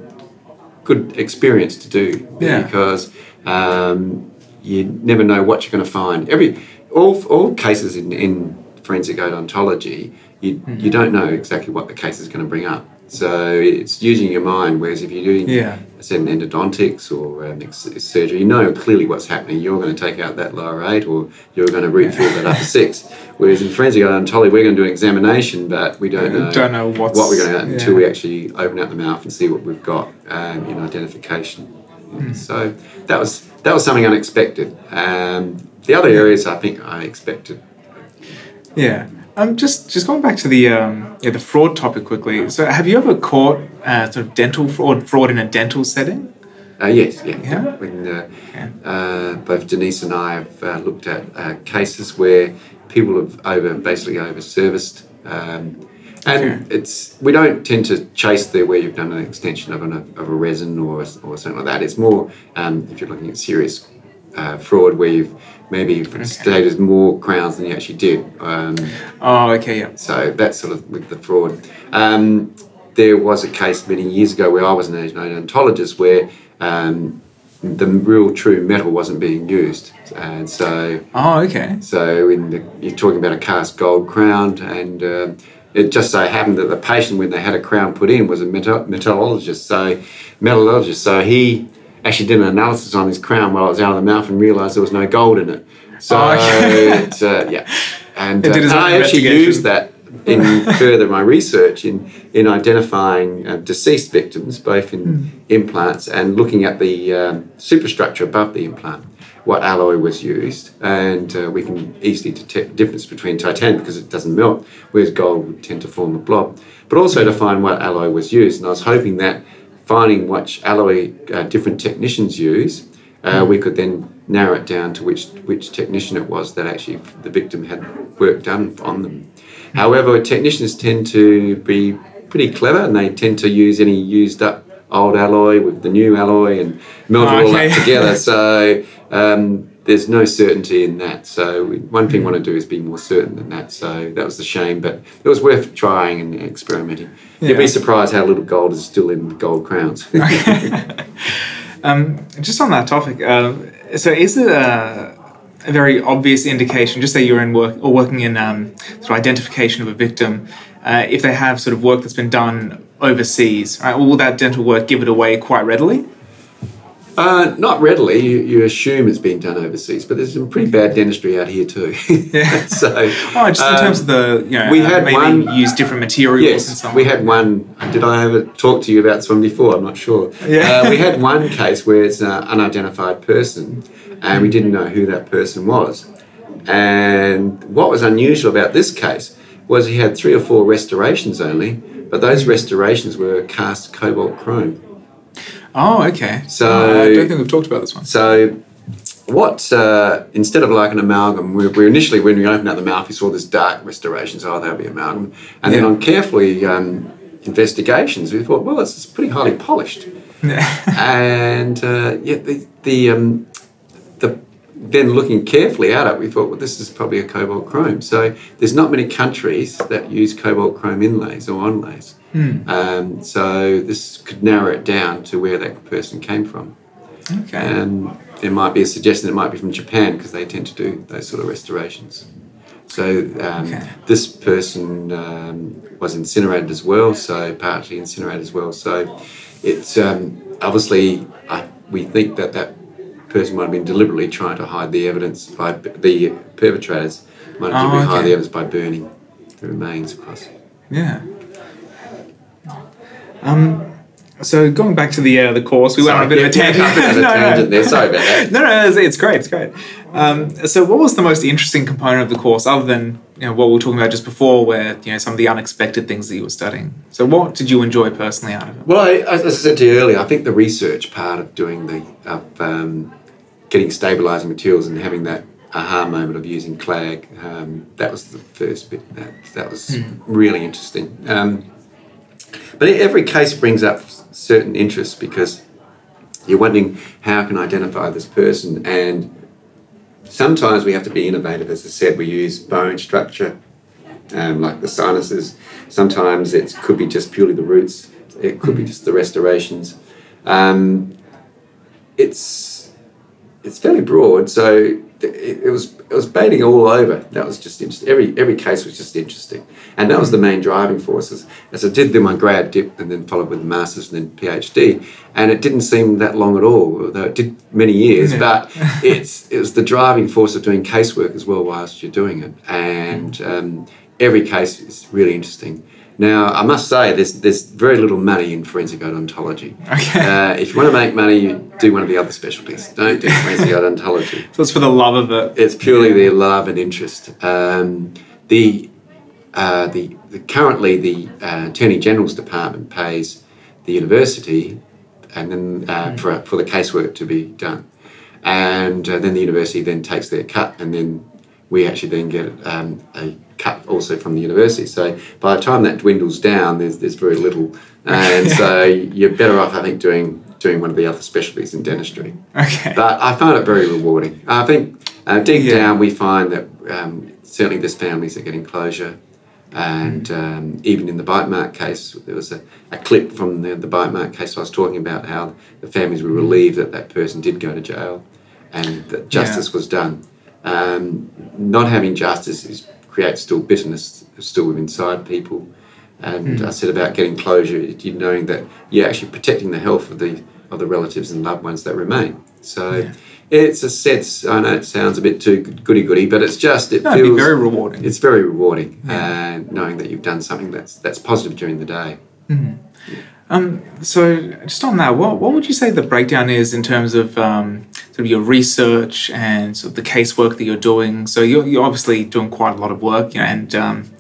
good experience to do Yeah. because um, you never know what you're going to find. Every all all cases in, in forensic odontology, you you don't know exactly what the case is going to bring up. So it's using your mind. Whereas if you're doing, Yeah. I said an endodontics or um, surgery, you know clearly what's happening. You're going to take out that lower eight, or you're going to root through that upper six. Whereas in forensic odontology, we're going to do an examination, but we don't know, Don't know what's- what we're going to do until yeah. we actually open out the mouth and see what we've got um, in identification. Hmm. So that was that was something unexpected. Um, the other areas I think I expected. Yeah. Um, just just going back to the um, yeah the fraud topic quickly. So, have you ever caught uh, sort of dental fraud fraud in a dental setting? Uh, yes, yeah. Yeah? When, uh, Yeah. uh, both Denice and I have uh, looked at uh, cases where people have over basically over serviced. Um, and Okay. it's we don't tend to chase there where you've done an extension of, an, of a resin or, or something like that. It's more um, if you're looking at serious uh, fraud where you've maybe stated more crowns than you actually did. Um, Oh, okay, yeah. so that's sort of with the fraud. Um, there was a case many years ago where I was an odontologist where um, the real true metal wasn't being used, and so Oh, okay. so in the, you're talking about a cast gold crown, and um it just so happened that the patient, when they had a crown put in, was a metal, metallurgist. So metallurgist, so he actually did an analysis on his crown while it was out of the mouth and realised there was no gold in it. So Oh, okay. it's, uh, yeah, and, uh, and I actually used that in further my research in in identifying uh, deceased victims, both in Hmm. implants and looking at the um, superstructure above the implant, what alloy was used, and uh, we can easily detect the difference between titanium because it doesn't melt, whereas gold would tend to form a blob. But also to find what alloy was used, and I was hoping that finding which alloy uh, different technicians use, uh, we could then narrow it down to which which technician it was that actually the victim had work done on them. However, technicians tend to be pretty clever and they tend to use any used up old alloy with the new alloy and melt it all Okay. up together. So um, there's no certainty in that. So we, one thing we want to do is be more certain than that. So that was the shame, but it was worth trying and experimenting. You'd be surprised how little gold is still in gold crowns. Um, just on that topic, uh, so is it a, a very obvious indication, just say you're in work or working in um, sort of identification of a victim, uh, if they have sort of work that's been done overseas, right, will that dental work give it away quite readily? Uh, not readily. You, you assume it's been done overseas, but there's some pretty bad dentistry out here too. Yeah. so, Oh, just in um, terms of the, you know, we uh, had maybe one- use different materials and Yes, we had one. Did I ever talk to you about this one before? I'm not sure. Yeah. Uh, we had one case where it's an unidentified person, and we didn't know who that person was. And what was unusual about this case was he had three or four restorations only, but those restorations were cast cobalt chrome. Oh, okay. So- Oh, I don't think we've talked about this one. So, what uh, instead of like an amalgam, we, we initially when we opened up the mouth, we saw this dark restorations. Oh, that'll be amalgam. And then on carefully um, investigations, we thought, well, it's pretty highly polished. and uh, yeah, the the um, the then looking carefully at it, we thought, well, this is probably a cobalt chrome. So there's not many countries that use cobalt chrome inlays or onlays. Um, so this could narrow it down to where that person came from. okay. And there might be a suggestion it might be from Japan because they tend to do those sort of restorations. So um, Okay. this person um, was incinerated as well, so partly incinerated as well. So it's um, obviously I, we think that that person might have been deliberately trying to hide the evidence by the perpetrators might have Oh, hide okay. the evidence by burning the remains across. Yeah. Um, so going back to the uh, the course, we went on a bit of a tangent. yeah, a of a No, no. there. Sorry about that. No, no, it's, it's great. It's great. Um, so, what was the most interesting component of the course, other than you know what we were talking about just before, where you know some of the unexpected things that you were studying? So, what did you enjoy personally out of it? Well, I, as I said to you earlier, I think the research part of doing the of um, getting stabilizing materials and having that aha moment of using clag um, that was the first bit that that was really interesting. But every case brings up certain interests because you're wondering how can I identify this person? And sometimes we have to be innovative. As i said we use bone structure um, like the sinuses. Sometimes it could be just purely the roots. It could be just the restorations. Um, it's it's fairly broad. So it, it was it was baiting all over. That was just interesting every every case was just interesting. And that was the main driving force. As, as I did do my grad dip and then followed with the masters and then PhD and it didn't seem that long at all although it did many years Yeah. but it's it was the driving force of doing casework as well whilst you're doing it. And um, every case is really interesting now I must say there's there's very little money in forensic odontology Okay. uh, if you want to make money you do one of the other specialties don't do forensic odontology So it's for the love of it. it's purely their love and interest. Um, the uh, the, the currently the uh, Attorney General's Department pays the university, and then uh, for for the casework to be done, and uh, then the university then takes their cut, and then we actually then get um, a cut also from the university. So by the time that dwindles down, there's there's very little, and so you're better off, I think, doing doing one of the other specialties in dentistry. Okay. But I find it very rewarding. I think uh, deep Yeah. down we find that um, certainly there's families that are getting closure. And um, even in the bite mark case, there was a, a clip from the, the bite mark case I was talking about how the families were relieved that that person did go to jail and that justice was done. Um, not having justice is, creates still bitterness still with inside people. And hmm. I said about getting closure, you knowing that you're actually protecting the health of the of the relatives and loved ones that remain. So it's a sense. I know it sounds a bit too goody goody, but it's just it No, feels very rewarding. it's very rewarding, and uh, knowing that you've done something that's that's positive during the day. Mm-hmm. Um, so just on that, what, what would you say the breakdown is in terms of um, sort of your research and sort of the casework that you're doing? So you're, you're obviously doing quite a lot of work, you know, and um,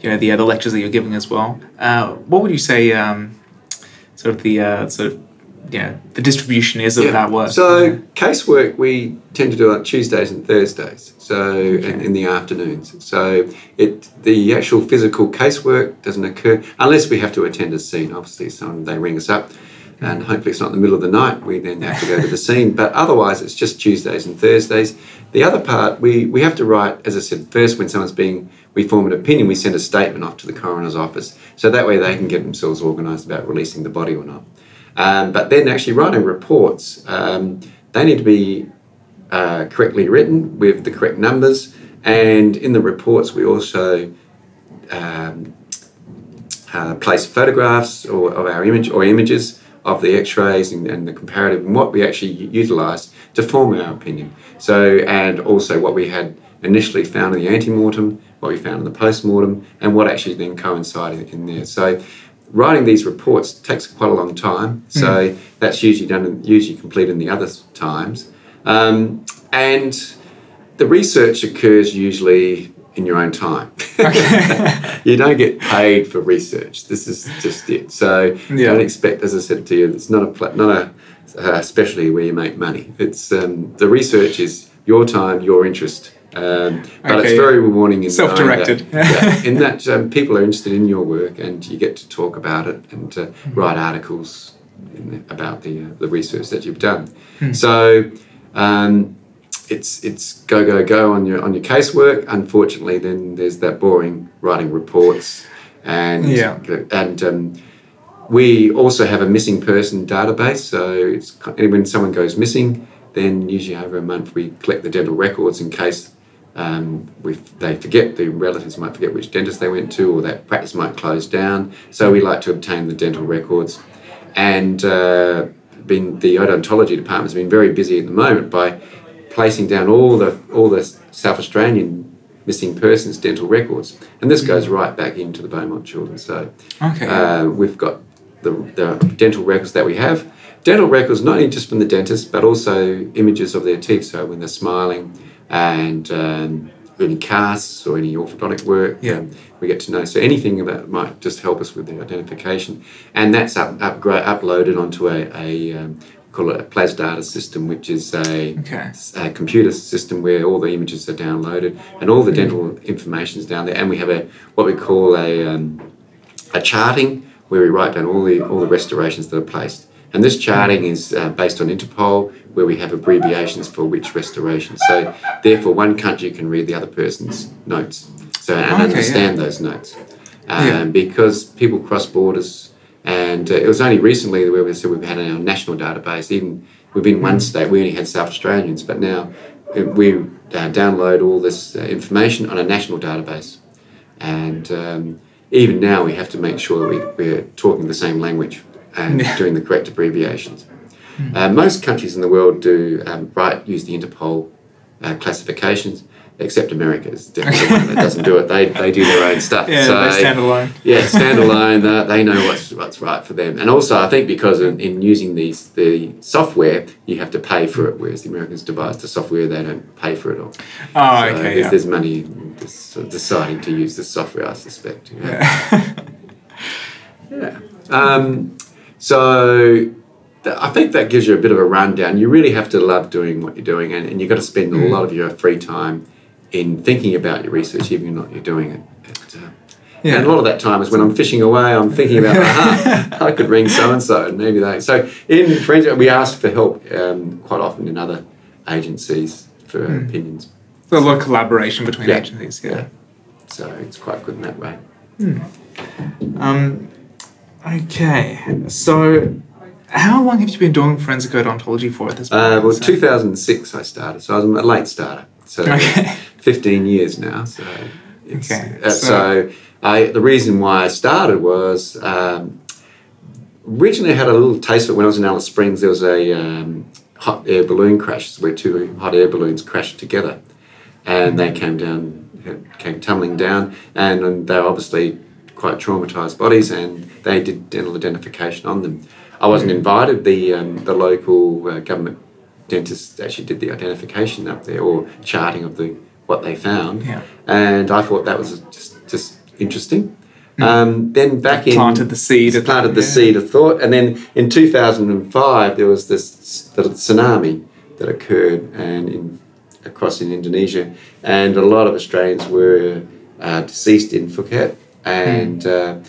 you know the other lectures that you're giving as well. Uh, what would you say um, sort of the uh, sort of know, the distribution is of Yeah. that work? So casework we tend to do on Tuesdays and Thursdays, so in, in the afternoons. So it the actual physical casework doesn't occur unless we have to attend a scene. Obviously, some they ring us up, and hopefully it's not in the middle of the night. We then have to go to the scene. But otherwise, it's just Tuesdays and Thursdays. The other part we we have to write, as I said, first when someone's being we form an opinion, we send a statement off to the coroner's office, so that way they can get themselves organised about releasing the body or not. Um, but then actually writing reports, um, they need to be uh, correctly written with the correct numbers. And in the reports, we also um, uh, place photographs or, of our image or images of the X-rays and, and the comparative and what we actually utilised to form our opinion. So and also what we had initially found in the ante-mortem, what we found in the post-mortem, and what actually then coincided in there. So writing these reports takes quite a long time. So that's usually done, usually completed in the other times. Um, and the research occurs usually in your own time. you don't get paid for research. This is just it. So Yeah. don't expect, as I said to you, it's not a not a uh, specialty where you make money. It's um, the research is your time, your interest. Um, but Okay, it's very rewarding in Self-directed. That, yeah, in that um, people are interested in your work and you get to talk about it and uh, write articles in, about the uh, the research that you've done. So um, it's it's go go go on your on your casework. Unfortunately, then there's that boring writing reports and Yeah. and um, we also have a missing person database. So it's when someone goes missing, then usually over a month we collect the dental records in case um, we, they forget the relatives might forget which dentist they went to or that practice might close down. So we like to obtain the dental records, and uh, been the odontology department has been very busy at the moment by placing down all the all the South Australian missing persons dental records, and this goes right back into the Beaumont children. So Okay. uh, we've got the, the dental records that we have. Dental records not only just from the dentist, but also images of their teeth. So when they're smiling, and um, any casts or any orthodontic work, Yeah. um, we get to know. So anything that might just help us with the identification, and that's up, upgra- uploaded onto a, a um, call it a Plasdata system, which is a Okay. a computer system where all the images are downloaded and all the dental information is down there, and we have a what we call a um, a charting where we write down all the all the restorations that are placed. And this charting is uh, based on Interpol, where we have abbreviations for which restoration. So therefore, one country can read the other person's notes, so and Okay, understand those notes, um, Yeah. because people cross borders. And uh, it was only recently where we said we've had our national database. Even within one state, we only had South Australians, but now uh, we uh, download all this uh, information on a national database. And um, even now, we have to make sure that we, we're talking the same language and doing the correct abbreviations. Uh, most countries in the world do um, right use the Interpol uh, classifications, except America is definitely the one that doesn't do it. They, they do their own stuff. yeah, So- they stand alone. yeah, standalone. uh, they know what's what's right for them, and also I think because in, in using these the software, you have to pay for it, whereas the Americans devise the software, they don't pay for it all. Oh, So okay. there's, Yeah. there's money just sort of deciding to use the software, I suspect. Yeah. yeah. Um, so th- I think that gives you a bit of a rundown. You really have to love doing what you're doing, and, and you've got to spend a lot of your free time in thinking about your research, even if you're doing it. Uh, Yeah. And a lot of that time is when I'm fishing away, I'm thinking about, aha, I could ring so and so, and maybe they. So in forensic, we ask for help um, quite often in other agencies for opinions. There's a lot of collaboration between Yeah. agencies. Yeah. So it's quite good in that way. Um, okay. So, how long have you been doing forensic odontology for at this point? Uh, well, So- 2006 I started, so I was a late starter. So Okay. 15 years now. So, it's, Okay, uh, so- so I, the reason why I started was um, originally I had a little taste of it when I was in Alice Springs. There was a um, hot air balloon crash where two hot air balloons crashed together, and they came down, came tumbling down, and, and they were obviously quite traumatized bodies, and they did dental identification on them. I wasn't invited. The um, the local uh, government dentist actually did the identification up there or charting of the what they found, Yeah. and I thought that was just just interesting. Um, then back in Planted the seed at- planted the yeah. seed of thought, and then in 2005 there was this the tsunami that occurred and in across in Indonesia, and a lot of Australians were uh, deceased in Phuket, and uh,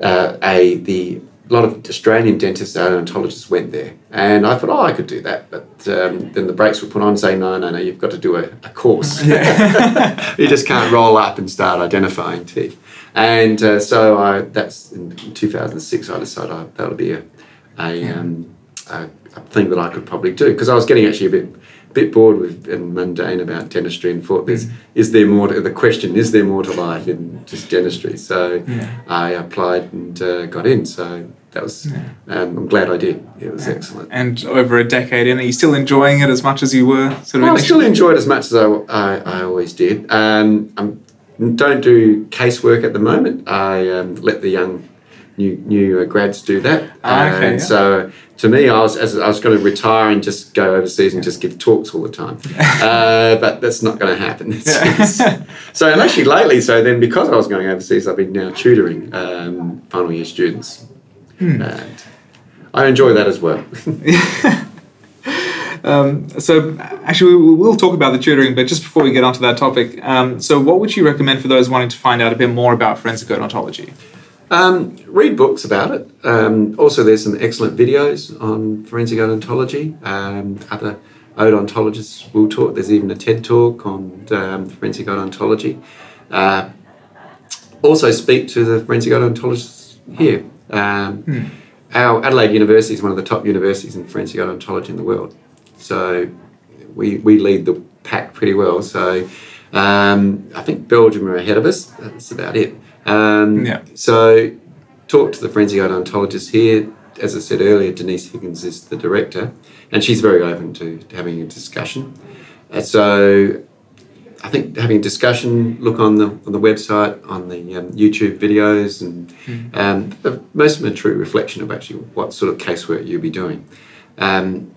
uh, a the a lot of Australian dentists and odontologists went there, and I thought, oh, I could do that, but um, then the brakes were put on, saying, no, no, no, you've got to do a, a course. you just can't roll up and start identifying teeth. And uh, so I that's in 2006. I decided I, that would be a a, um, a a thing that I could probably do because I was getting actually a bit bit bored with and mundane about dentistry and thought there's is there more to the question is there more to life in just dentistry? So Yeah. I applied and uh, got in. So that was um, I'm glad I did. It was excellent. And over a decade in, are you still enjoying it as much as you were sort of I still enjoy it as much as I, I, I always did. Um, I don't do casework at the moment. I um, let the young new new uh, grads do that. Ah, okay, and yeah. so to me, I was as I was going to retire and just go overseas and just give talks all the time. uh, but that's not going to happen. It's- it's- so and actually lately, so then because I was going overseas, I've been now tutoring um, final year students, Hmm. and I enjoy that as well. Um, so, actually, we- we'll talk about the tutoring, but just before we get onto that topic, um, so what would you recommend for those wanting to find out a bit more about forensic odontology? Um, read books about it. Um, also, there's some excellent videos on forensic odontology. Um, other odontologists will talk. There's even a TED talk on um, forensic odontology. Uh, also, speak to the forensic odontologists here. Um, Our Adelaide University is one of the top universities in forensic odontology in the world. So we, we lead the pack pretty well. So um, I think Belgium are ahead of us. That's about it. Um, Yeah. So talk to the forensic odontologist here. As I said earlier, Denice Higgins is the director, and she's very open to having a discussion. Uh, so I think having a discussion, look on the on the website, on the um, YouTube videos, and um, the- most of them are true reflection of actually what sort of casework you'll be doing. Um,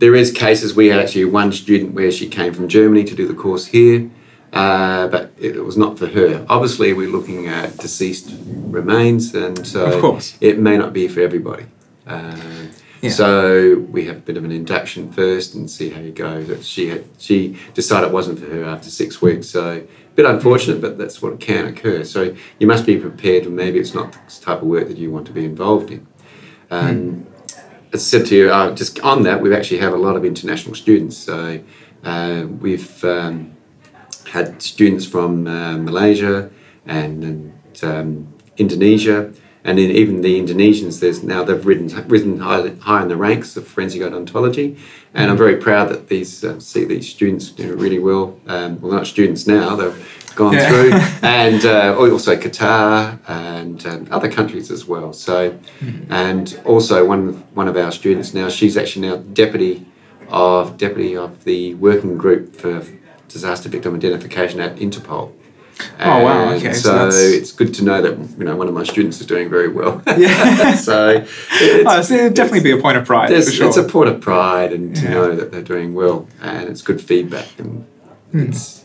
there is cases we had actually one student where she came from Germany to do the course here, uh, but it, was not for her. Obviously, we're looking at deceased remains, and so Of course. it may not be for everybody. Um, Yeah. So we have a bit of an induction first and see how you go. That She had, she decided it wasn't for her after six weeks, so a bit unfortunate, but that's what can occur. So you must be prepared, and maybe it's not the type of work that you want to be involved in. Um, As I said to you, uh, just on that, we actually have a lot of international students. So uh, we've um, had students from uh, Malaysia and, and um, Indonesia, and then even the Indonesians. There's now they've risen risen high, high in the ranks of forensic odontology, and I'm very proud that these uh, see these students do really well. Um, well, not students now; they've gone Yeah. through, and uh, also Qatar and um, other countries as well. So, and also one of- one of our students now, she's actually now deputy of deputy of the working group for disaster victim identification at Interpol. Oh, wow, And okay, so So, it's good to know that you know one of my students is doing very well. Yeah. so it's, Oh, so it'd definitely be a point of pride it's, for sure. it's a point of pride and to Yeah. know that they're doing well and it's good feedback and Hmm. it's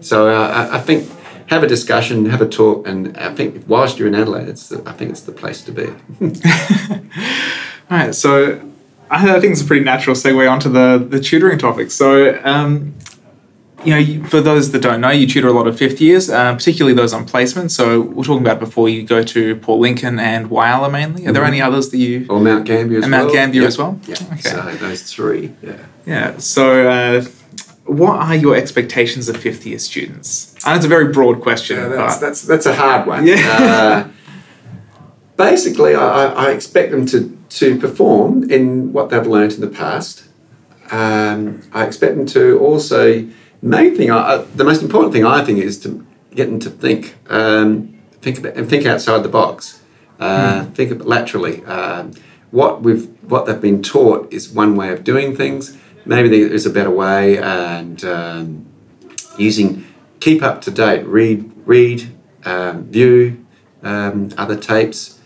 So uh, I, I think have a discussion, have a talk, and I think whilst you're in Adelaide, it's the, I think it's the place to be. All right, so I think it's a pretty natural segue onto the the tutoring topic. So, um, you know, for those that don't know, you tutor a lot of fifth years, uh, particularly those on placement. So, we're talking about before you go to Port Lincoln and Whyalla mainly. Are there any others that you? or Mount Gambier as And well. Mount Gambier Yeah. as well? Yeah. Okay. So those three. Yeah. Yeah. So, uh, what are your expectations of fifth year students? And it's a very broad question. Yeah, that's, that's that's a hard one. Yeah. Uh, basically, I, I I expect them to, to perform in what they've learnt in the past. Um, I expect them to also. Main thing, I, I- the most important thing I think is to get them to think, um, think about, and think outside the box. Uh, Think about laterally. Um, what we've what they've been taught is one way of doing things. Maybe there is a better way, and um, using keep up to date read read um, view um, other tapes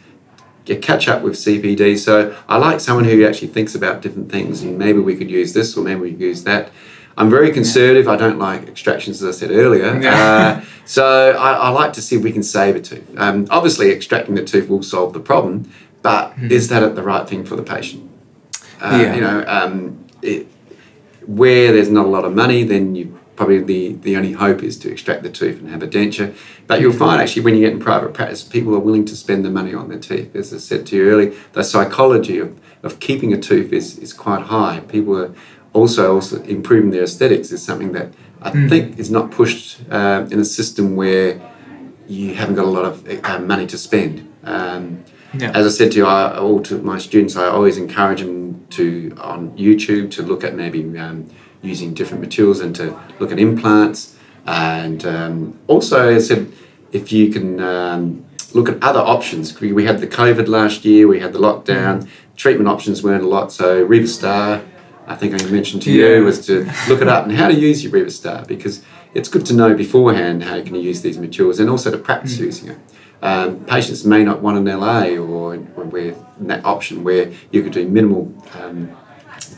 Get catch up with cpd so i like someone who actually thinks about different things and maybe we could use this or maybe we could use that i'm very conservative i don't like extractions as i said earlier Yeah. uh, so I, I like to see if we can save a tooth um, obviously extracting the tooth will solve the problem but is that the right thing for the patient uh, Yeah. you know um, it, where there's not a lot of money, then you probably the, the only hope is to extract the tooth and have a denture. But you'll find actually when you get in private practice, people are willing to spend the money on their teeth. As I said to you earlier, the psychology of, of keeping a tooth is, is quite high. People are also also improving their aesthetics is something that I think is not pushed uh, in a system where you haven't got a lot of uh, money to spend. Um, Yeah. As I said to you, I, all to my students, I always encourage them to on YouTube to look at maybe um, using different materials and to look at implants. And um, also, I said, if you can um, look at other options, we, we had the COVID last year, we had the lockdown, treatment options weren't a lot. So Riva Star, I think I mentioned to Yeah. you, was to look it up and how to use your Riva Star because it's good to know beforehand how you can use these materials and also to practice using it. Um, patients may not want an LA or, or where that option where you could do minimal um,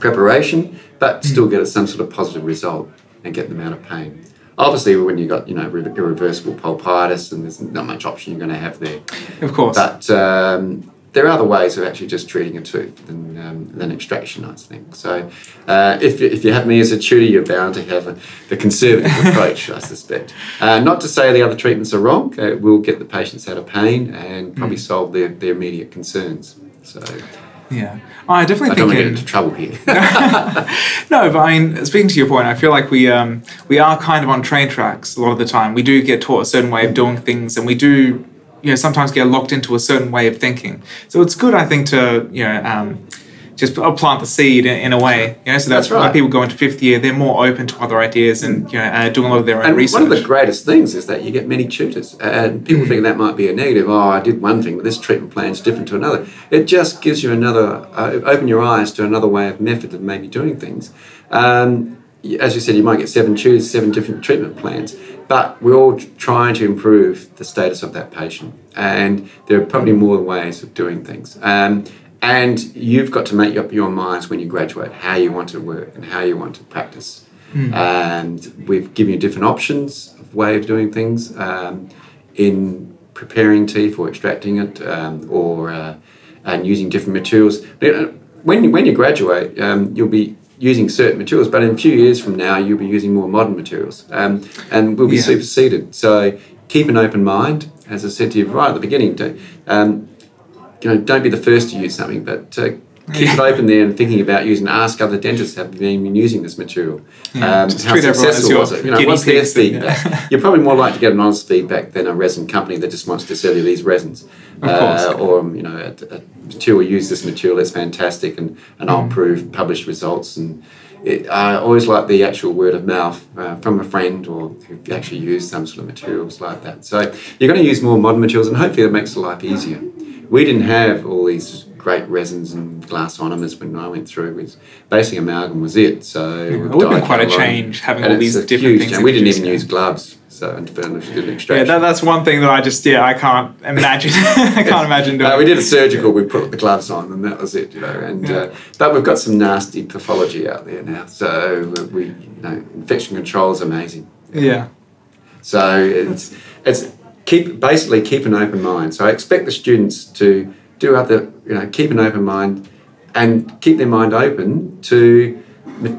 preparation but still get some sort of positive result and get them out of pain. Obviously, when you've got you know irreversible pulpitis and there's not much option you're going to have there, Of course. but um, there are other ways of actually just treating a tooth than, um, than extraction, I think. So uh, if, you- if you have me as a tutor, you're bound to have a, the conservative approach, I suspect. Uh, not to say the other treatments are wrong. Uh, It will get the patients out of pain and probably solve their, their immediate concerns. So yeah. I definitely I think don't want to get into trouble here. no, but I mean, speaking to your point, I feel like we um, we are kind of on train tracks a lot of the time. We do get taught a certain way of doing things, and we do, you know, sometimes get locked into a certain way of thinking. So it's good, I think, to you know, um, just plant the seed in, in a way. You know, so that's, That's right. why people go into fifth year. They're more open to other ideas and you know, uh, doing a lot of their own And research. one of the greatest things is that you get many tutors, and people think that might be a negative. Oh, I did one thing, but this treatment plan is different to another. It just gives you another, uh, open your eyes to another way of method of maybe doing things. Um, as you said, you might get seven tutors, seven different treatment plans, but we're all trying to improve the status of that patient, and there are probably more ways of doing things. Um, and you've got to make up your minds when you graduate how you want to work and how you want to practice and we've given you different options of way of doing things um, in preparing teeth or extracting it um, or uh, and using different materials. When you, when you graduate, um, you'll be using certain materials, but in a few years from now, you'll be using more modern materials um, and will be Yeah. superseded. So keep an open mind, as I said to you right at the beginning. To, um, you know, don't be the first to use something, but uh, keep it open there and thinking about using. Ask other dentists have been using this material. Yeah, Um, how treat everyone as successful was it? You know, what's their feedback? Yeah. You're probably more likely to get an honest feedback than a resin company that just wants to sell you these resins. Of course. Uh, or you know, a, a material use this material. It's fantastic, and and Mm. I'll prove published results and. It, I always like the actual word of mouth uh, from a friend or who actually used some sort of materials like that. So you're going to use more modern materials, and hopefully it makes life easier. We didn't have all these great resins and glass ionomers when I went through. Was basically amalgam was it. So it would been quite a change having And all these different things. change. We didn't even use gloves, so and did an Yeah, that, that's one thing that I just yeah I can't imagine. I can't imagine doing. Uh, we did a surgical. We put the gloves on, and that was it. You know, and uh, but we've got some nasty pathology out there now. So we, you know, infection control is amazing. Yeah. So it's it's keep basically keep an open mind. So I expect the students to do have other you know keep an open mind and keep their mind open to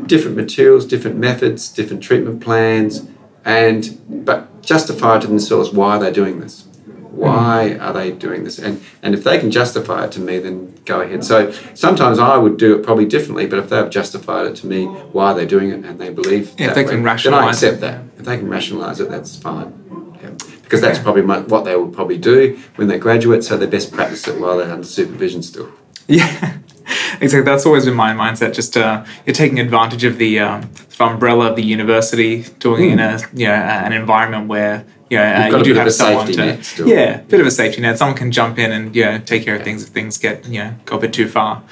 different materials, different methods, different treatment plans, and but justify to themselves why they're doing this. Why mm. are they doing this? And and if they can justify it to me, then go ahead. So sometimes I would do it probably differently, but if they've justified it to me why are they're doing it and they believe Yeah, if they way, can then I accept it. that. If they can rationalise it, that's fine. Yeah. Because that's probably my, what they will probably do when they graduate, so they best practice it while they're under supervision still. Yeah, exactly. That's always been my mindset. Just uh, you're taking advantage of the um, umbrella of the university, doing it in a you know an environment where you know uh, Hmm. You a do have a someone safety to net still. yeah, bit of a safety net. Someone can jump in and you know take care of things if things get you know go a bit too far.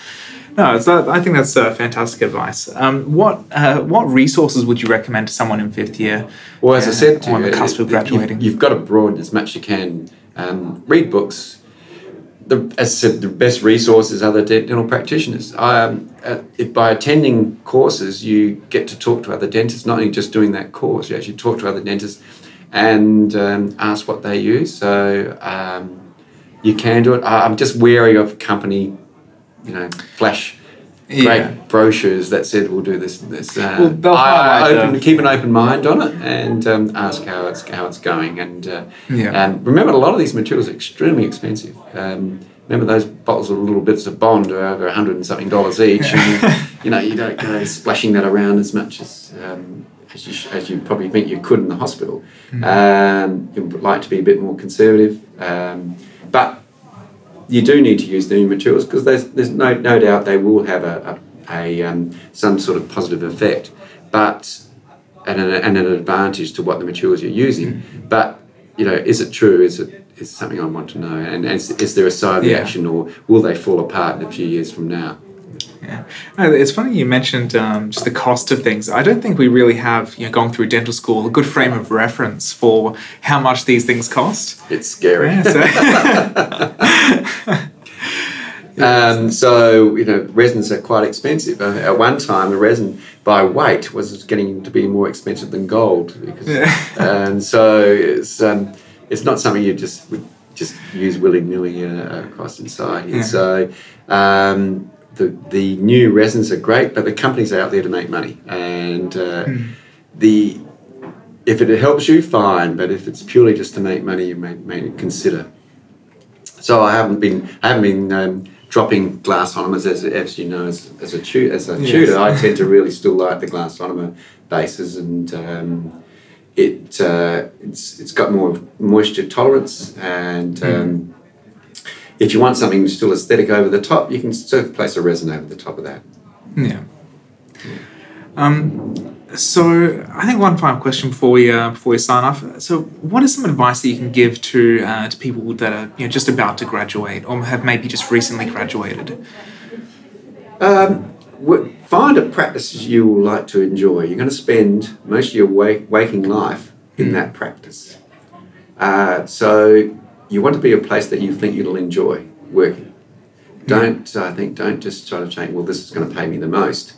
No, it's, uh, I think that's uh, fantastic advice. Um, what uh, what resources would you recommend to someone in fifth year? Well, as I uh, said to on the cusp of graduating. You've, got to broaden as much as you can. Um, read books. The, as I said, the best resources are the dental practitioners. Um, uh, if by attending courses, you get to talk to other dentists, not only just doing that course, you actually talk to other dentists and um, ask what they use. So um, you can do it. I- I'm just wary of company, you know, flash Yeah. great brochures that said we'll do this and this. Uh, Well, I, I the- open, keep an open mind on it and um, ask how it's how it's going. And uh, Yeah. um, remember, a lot of these materials are extremely expensive. Um, remember those bottles of little bits of Bond are over a hundred and something dollars each. and, you know, you don't go splashing that around as much as. Um, as you, sh- as you probably think you could in the hospital, Mm-hmm. um, you'd like to be a bit more conservative, um, but you do need to use the new materials because there's, there's no, no doubt they will have a, a, a um, some sort of positive effect, but and an, and an advantage to what the materials you're using. But you know, is it true? Is it is something I want to know? And is, is there a side Yeah. reaction, or will they fall apart in a few years from now? Yeah, it's funny you mentioned um, just the cost of things. I don't think we really have, you know, gone through dental school a good frame of reference for how much these things cost. It's scary. Yeah, so- Um, so you know, resins are quite expensive. Uh, at one time, the resin by weight was getting to be more expensive than gold, because, Yeah. and so it's um, it's not something you just would just use willy nilly uh, across inside here. Yeah. So um, the the new resins are great, but the companies are out there to make money, and uh, the if it helps you, fine. But if it's purely just to make money, you may, may consider. So I haven't been I haven't been um, dropping glass ionomers as, as you know as, as a tu- as a Yes. tutor. I tend to really still like the glass ionomer bases, and um, it uh, it's it's got more moisture tolerance, and um, if you want something still aesthetic over the top, you can still place a resin over the top of that. yeah. Um, so I think one final question before we uh, before we sign off. So, what is some advice that you can give to uh, to people that are you know just about to graduate or have maybe just recently graduated? Um, find a practice you will like to enjoy. You're going to spend most of your wa- waking life in that practice. Uh, so you want to be a place that you think you'll enjoy working. Don't I think don't just try to change. Well, this is going to pay me the most.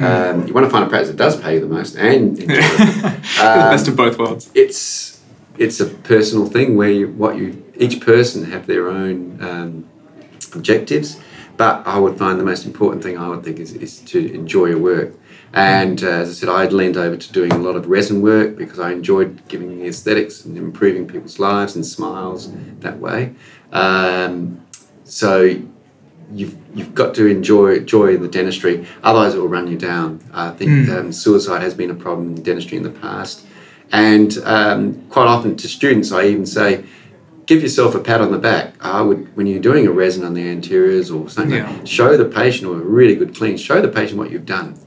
Um, you want to find a practice that does pay you the most and enjoy it. the best of both worlds. it's it's a personal thing where you, what you each person have their own um, objectives but I would find the most important thing I would think is, is to enjoy your work and uh, as I said I leaned over to doing a lot of resin work because I enjoyed giving the aesthetics and improving people's lives and smiles that way um, so you've you've got to enjoy joy in the dentistry. Otherwise, it will run you down. I think um, suicide has been a problem in dentistry in the past, and um, quite often to students, I even say, give yourself a pat on the back. I would when you're doing a resin on the anteriors or something. Yeah. Show the patient or a really good clean. Show the patient what you've done.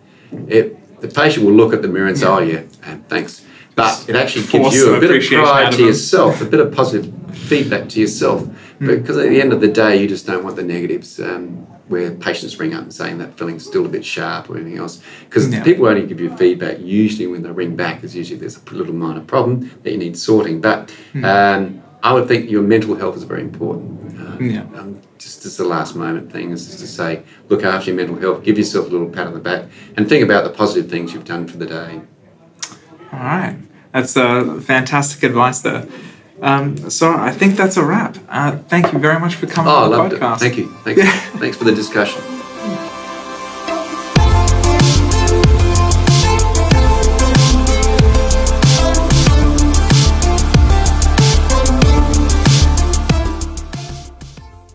It, the patient will look at the mirror and say, "Oh yeah, and thanks." But it actually Force gives you a bit of pride to yourself, a bit of positive feedback to yourself. Hmm. Because at the end of the day, you just don't want the negatives um, where patients ring up and saying that filling's still a bit sharp or anything else. Because Yeah. people only give you feedback usually when they ring back, is usually there's a little minor problem that you need sorting. But Hmm. um, I would think your mental health is very important. Um, Yeah. um, just as the last moment thing is to say, look after your mental health, give yourself a little pat on the back, and think about the positive things you've done for the day. All right. That's uh, fantastic advice there. Um, so I think that's a wrap. Uh, thank you very much for coming Oh, I on the loved it. podcast. Thank you. Thanks, thanks for the discussion.